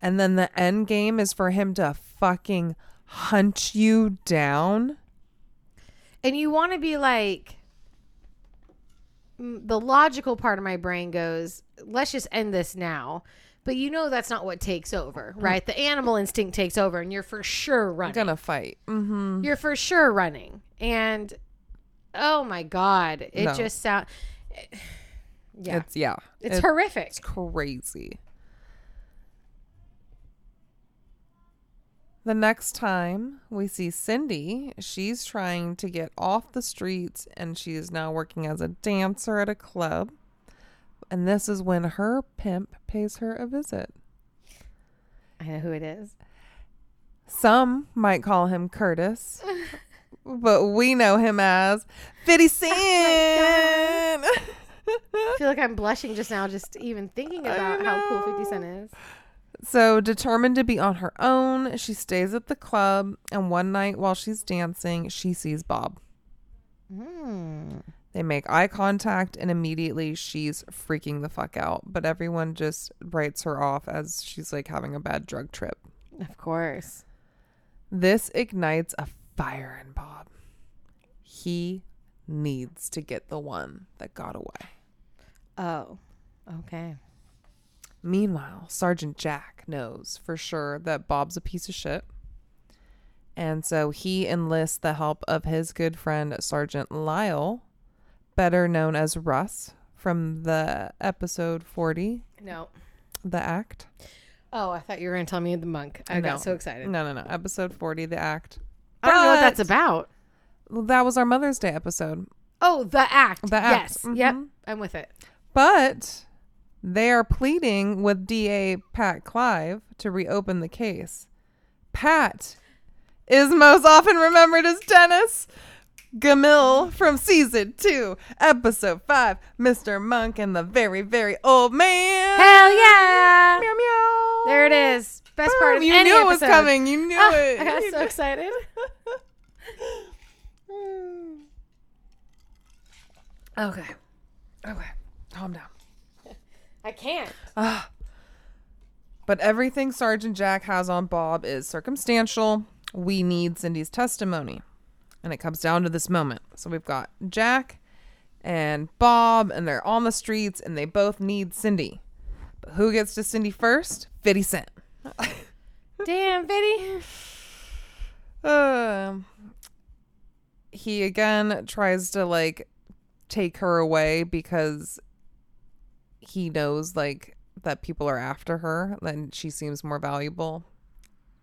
And then the end game is for him to fucking hunt you down. And you want to be like, mm, the logical part of my brain goes, let's just end this now. But you know that's not what takes over, right? The animal instinct takes over, and you're for sure running. gonna fight. Mm-hmm. You're for sure running. And oh my god, it No. just sound. Yeah, It's yeah. it's It's horrific. crazy. The next time we see Cindy, she's trying to get off the streets and she is now working as a dancer at a club. And this is when her pimp pays her a visit. I know who it is. Some might call him Curtis, *laughs* but we know him as 50 *laughs* Cent. *laughs* I *laughs* feel like I'm blushing just now, just even thinking about how cool 50 Cent is. So, determined to be on her own, she stays at the club. And one night while she's dancing, she sees Bob. Hmm. They make eye contact, and immediately she's freaking the fuck out. But everyone just writes her off as she's like having a bad drug trip. Of course. This ignites a fire in Bob. He needs to get the one that got away. Oh, okay. Meanwhile, Sergeant Jack knows for sure that Bob's a piece of shit. And so he enlists the help of his good friend, Sergeant Lyle, better known as Russ from the episode 40, No. The Act. Oh, I thought you were going to tell me the monk. I No. got so excited. No, no, no. Episode 40, The Act. I don't know what that's about. That was our Mother's Day episode. Oh, the act. The act. Yes. Yep. Mhm. I'm with it. But they are pleading with DA Pat Clive to reopen the case. Pat is most often remembered as Dennis Gamil from season two, episode five, Mr. Monk and the very, very old man. Hell yeah. Meow meow. There it is. Best part of you any knew it was episode. coming. You knew Ah, it. I got so excited. *laughs* okay. Okay. Calm down. *laughs* I can't. Ah. *sighs* But everything Sergeant Jack has on Bob is circumstantial. We need Cindy's testimony. And it comes down to this moment. So we've got Jack and Bob, and they're on the streets, and they both need Cindy. But who gets to Cindy first? 50 Cent. *laughs* Damn, Biddy. Um, he again tries to like take her away because he knows like that people are after her then she seems more valuable.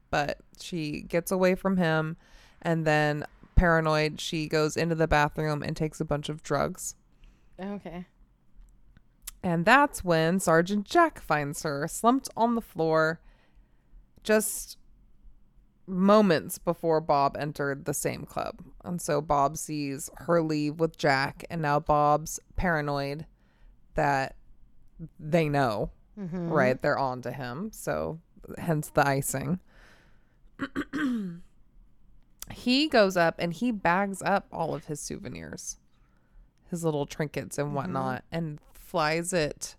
But she gets away from him and then paranoid, she goes into the bathroom and takes a bunch of drugs. Okay. And that's when Sergeant Jack finds her slumped on the floor just moments before Bob entered the same club. And so Bob sees her leave with Jack, and now Bob's paranoid that they know, Mm-hmm. right? They're on to him. So hence the icing. *clears throat* he goes up and he bags up all of his souvenirs, his little trinkets and whatnot, and flies it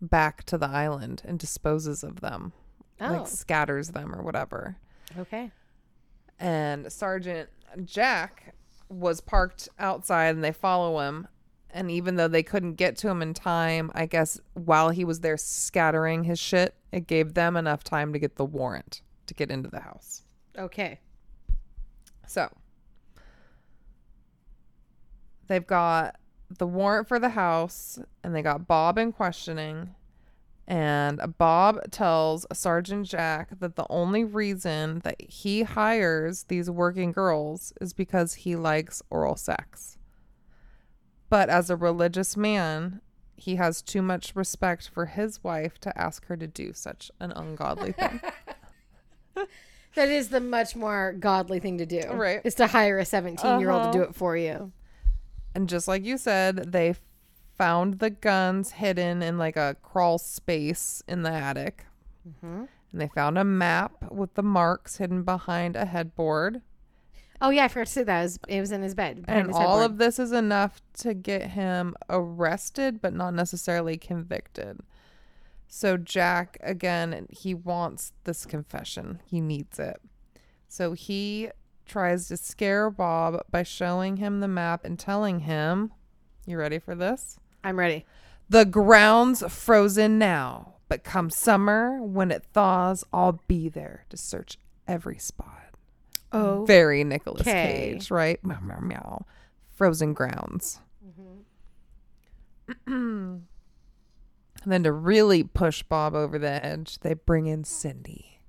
back to the island and disposes of them, Oh. like scatters them or whatever. okay. And Sergeant Jack was parked outside and they follow him. And even though they couldn't get to him in time, I guess while he was there scattering his shit, it gave them enough time to get the warrant to get into the house. Okay. So they've got the warrant for the house and they got Bob in questioning. And Bob tells Sergeant Jack that the only reason that he hires these working girls is because he likes oral sex. But as a religious man, he has too much respect for his wife to ask her to do such an ungodly thing. *laughs* That is the much more godly thing to do. Right. Is to hire a 17 year old to do Uh-huh. it for you. And just like you said, they found the guns hidden in like a crawl space in the attic. Mm-hmm. And they found a map with the marks hidden behind a headboard. Oh, yeah. I forgot to say that. It was, it was in his bed. And his all headboard. of this is enough to get him arrested, but not necessarily convicted. So Jack, again, he wants this confession. He needs it. So he tries to scare Bob by showing him the map and telling him, You ready for this? I'm ready. The ground's frozen now, but come summer, when it thaws, I'll be there to search every spot. Oh. Very Nicolas Okay. Cage, right? Meow, meow, meow. Frozen grounds. *clears throat* and then to really push Bob over the edge, they bring in Cindy,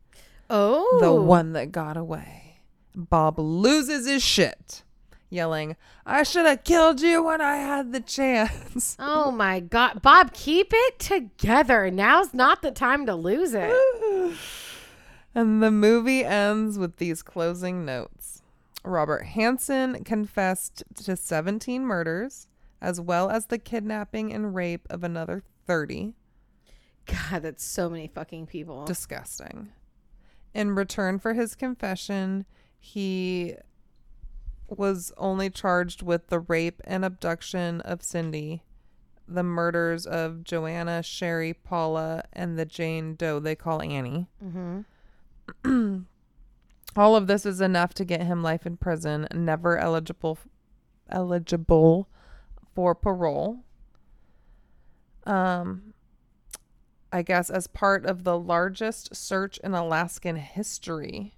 Oh. the one that got away. Bob loses his shit, yelling, I should have killed you when I had the chance. *laughs* Oh my God. Bob, keep it together. Now's not the time to lose it. *laughs* And the movie ends with these closing notes. Robert Hansen confessed to 17 murders, as well as the kidnapping and rape of another 30. God, that's so many fucking people. Disgusting. In return for his confession, he was only charged with the rape and abduction of Cindy, the murders of Joanna, Sherry, Paula, and the Jane Doe they call Annie. mm-hmm. *clears throat* All of this is enough to get him life in prison, never eligible eligible for parole. Um I guess as part of the largest search in Alaskan history.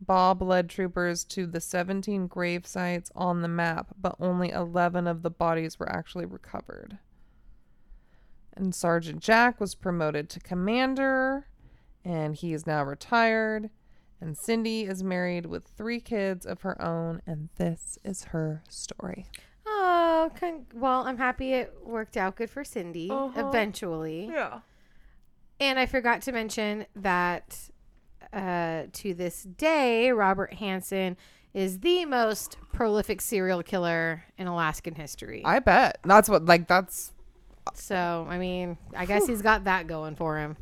Bob led troopers to the 17 grave sites on the map, but only 11 of the bodies were actually recovered. And Sergeant Jack was promoted to commander, and he is now retired. And Cindy is married with three kids of her own, and this is her story. Oh, con- well, I'm happy it worked out good for Cindy Uh-huh. eventually. Yeah. And I forgot to mention that uh, to this day, Robert Hansen is the most prolific serial killer in Alaskan history. I bet. That's what, like, that's so, I mean, I guess he's got that going for him.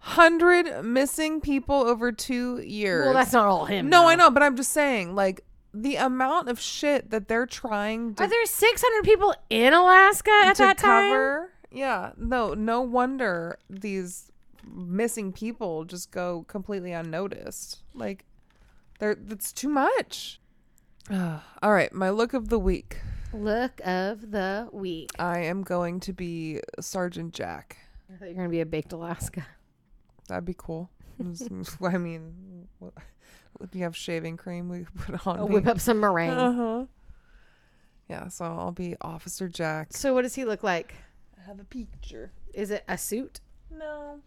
600 missing people over two years. Well, that's not all him. no, though. I know, but I'm just saying, like, the amount of shit that they're trying to, Are there 600 people in Alaska at to that time? cover. Yeah. No, no wonder these missing people just go completely unnoticed. Like, they're, that's too much. *sighs* All right. My look of the week. Look of the week. I am going to be Sergeant Jack. I thought you were going to be a baked Alaska. That'd be cool. *laughs* I mean, what, what do you have shaving cream we put on? I'll me? whip up some meringue. Uh huh. Yeah, so I'll be Officer Jack. So, what does he look like? I have a picture. Is it a suit? No,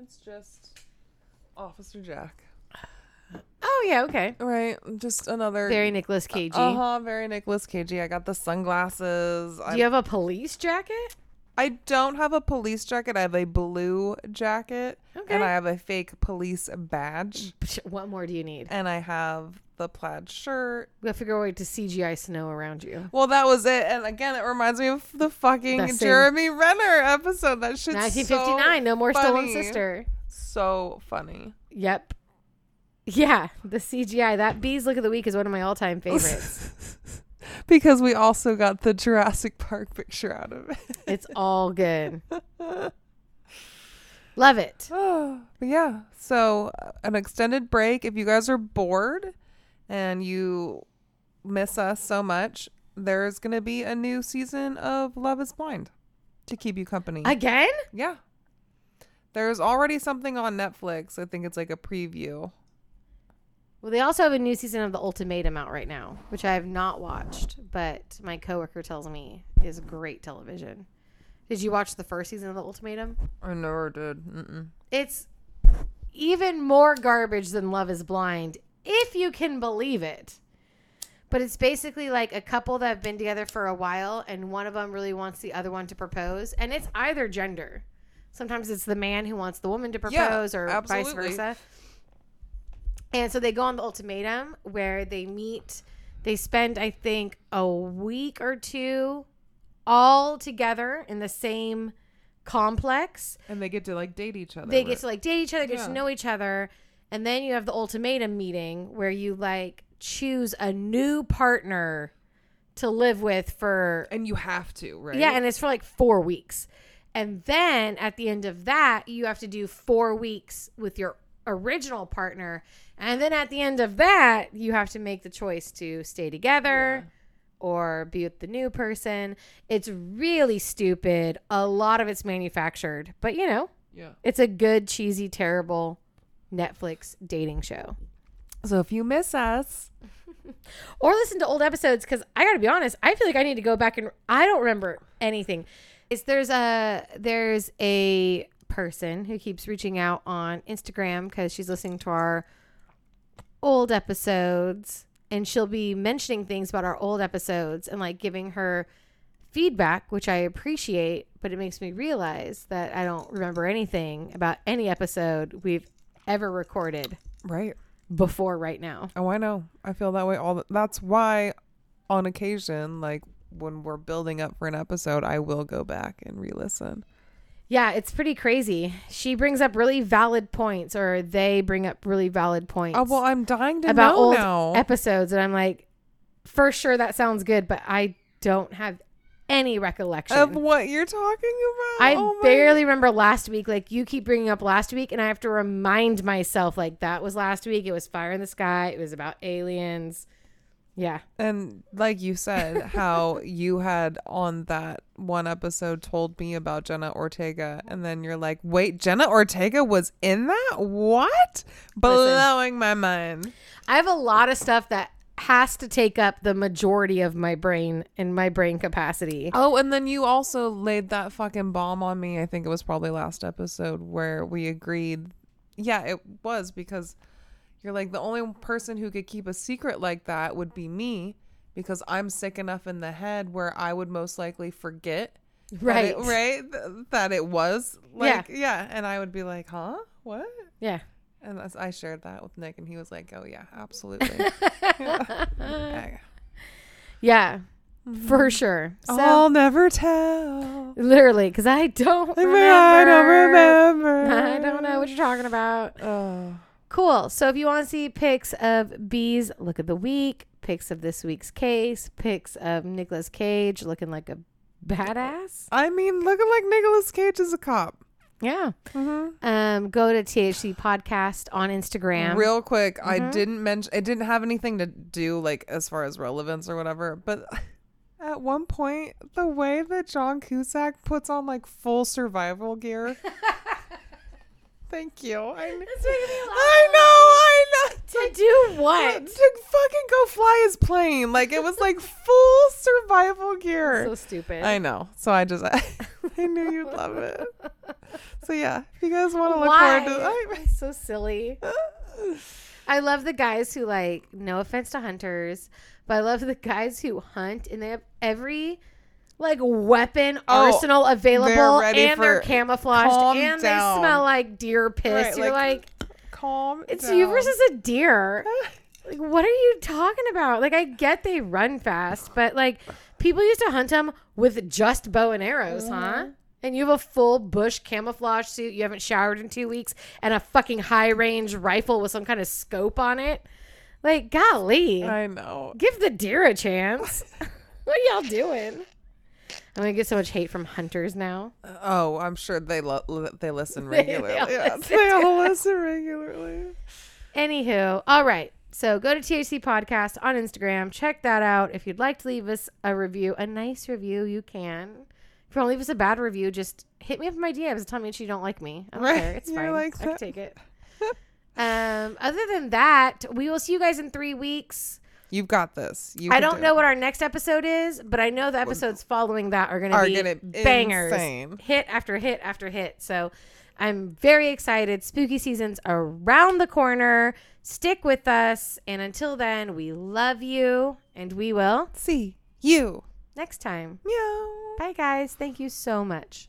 it's just Officer Jack. Oh, Oh yeah, okay. Right. Just another Very Nicolas Cagey. Uh huh. Very Nicolas Cagey. I got the sunglasses. Do I, you have a police jacket? I don't have a police jacket. I have a blue jacket, Okay. and I have a fake police badge, What more do you need? and I have the plaid shirt. We have to figure a way to CGI snow around you. Well, that was it. And again, it reminds me of the fucking same- Jeremy Renner episode. That shit's 1959, no more stolen sister. so funny. Yep. Yeah, the CGI. That Bees Look of the Week is one of my all-time *laughs* favorites. Because we also got the Jurassic Park picture out of it. it's all good. *laughs* Love it. *sighs* but yeah, so uh, an extended break. If you guys are bored and you miss us so much, there's going to be a new season of Love is Blind to keep you company. Again? yeah. There's already something on Netflix. I think it's like a preview. Well, they also have a new season of The Ultimatum out right now, which I have not watched, but my coworker tells me is great television. Did you watch the first season of The Ultimatum? I never did. Mm-mm. It's even more garbage than Love is Blind, if you can believe it. But it's basically like a couple that have been together for a while, and one of them really wants the other one to propose, and it's either gender. Sometimes it's the man who wants the woman to Yeah, propose, or vice versa. And so they go on the ultimatum where they meet. They spend, I think, a week or two all together in the same complex And they get to like date each other. they right? get to like date each other, get Yeah. to know each other, and then you have the ultimatum meeting where you like choose a new partner to live with for and you have to, right? yeah, and it's for like four weeks, and then at the end of that, you have to do four weeks with your original partner, and then at the end of that, you have to make the choice to stay together. Or be with the new person. It's really stupid. A lot of it's manufactured, but you know, yeah. it's a good, cheesy, terrible Netflix dating show. So if you miss us, *laughs* Or listen to old episodes because I got to be honest, I feel like I need to go back and I don't remember anything. Is there's a there's a person who keeps reaching out on Instagram because she's listening to our old episodes and she'll be mentioning things about our old episodes and like giving her feedback, which I appreciate, but it makes me realize that I don't remember anything about any episode we've ever recorded right? before right now. Oh, I know. I feel that way all the That's why on occasion like when we're building up for an episode, I will go back and re-listen. Yeah, it's pretty crazy. She brings up really valid points, or they bring up really valid points Oh, well, I'm dying to about know old now. episodes, and I'm like, for sure that sounds good, but I don't have any recollection. of what you're talking about. I Oh barely remember last week. Like you keep bringing up last week, and I have to remind myself like that was last week. It was Fire in the Sky. It was about aliens. Yeah, And like you said, how you had on that one episode told me about Jenna Ortega, and then you're like, "Wait, Jenna Ortega was in that? What? Blowing my mind." I have a lot of stuff that has to take up the majority of my brain and my brain capacity. Oh, and then you also laid that fucking bomb on me. I think it was probably last episode where we agreed. Yeah, it was because you're like the only person who could keep a secret like that would be me because I'm sick enough in the head where I would most likely forget. that Right. it- right. th- That it was like, yeah. And I would be like, huh? What? Yeah. And that's- I shared that with Nick, and he was like, oh, yeah, absolutely. *laughs* Yeah. Yeah, for mm-hmm. sure. So I'll never tell. literally, because I don't remember. I don't remember. *laughs* I don't know what you're talking about. Oh. Cool. So if you want to see pics of bees, look at the week. Pics of this week's case. Pics of Nicolas Cage looking like a badass. I mean, looking like Nicolas Cage is a cop. Yeah. Mm-hmm. Um. Go to THC podcast on Instagram. Real quick, I Mhm. didn't mention it didn't have anything to do like as far as relevance or whatever, but *laughs* at one point, the way that John Cusack puts on like full survival gear. *laughs* Thank you. I, It's making me laugh. I know, I know. *laughs* to do what? *laughs* To fucking go fly his plane. Like it was like full survival gear. So stupid. I know. So I just *laughs* I knew you'd love it. So yeah, if you guys want to look Why? forward to It's so silly. I, I love the guys who like. No offense to hunters, but I love the guys who hunt and they have every like weapon Oh, arsenal available, ready and they're camouflaged, and down. they smell like deer piss. Right, You're like, like, Calm. it's down. you versus a deer. *laughs* Like, what are you talking about? Like, I get they run fast, but like, people used to hunt them with just bow and arrows, huh? Mm-hmm. And you have a full bush camouflage suit. You haven't showered in two weeks, and a fucking high range rifle with some kind of scope on it. Like, golly, I know. give the deer a chance. *laughs* what are y'all doing? I'm gonna get so much hate from hunters now. Oh, I'm sure they lo- li- they listen They- *laughs* they regularly. all Yeah, listen they all listen regularly. Anywho, all right. So go to THC Podcast on Instagram. Check that out. If you'd like to leave us a review, a nice review, you can. If you want to leave us a bad review, just hit me up in my DMs and tell me that you don't like me. I don't Right. care. *laughs* It's You're fine. like I can that. take it. *laughs* um, other than that, we will see you guys in three weeks. You've got this. You I don't do know it. what our next episode is, but I know the episodes following that are going to be gonna bangers, insane. hit after hit after hit. So I'm very excited. Spooky season's around the corner. Stick with us, and until then, we love you, and we will See you. next time. Meow. Bye, guys. Thank you so much.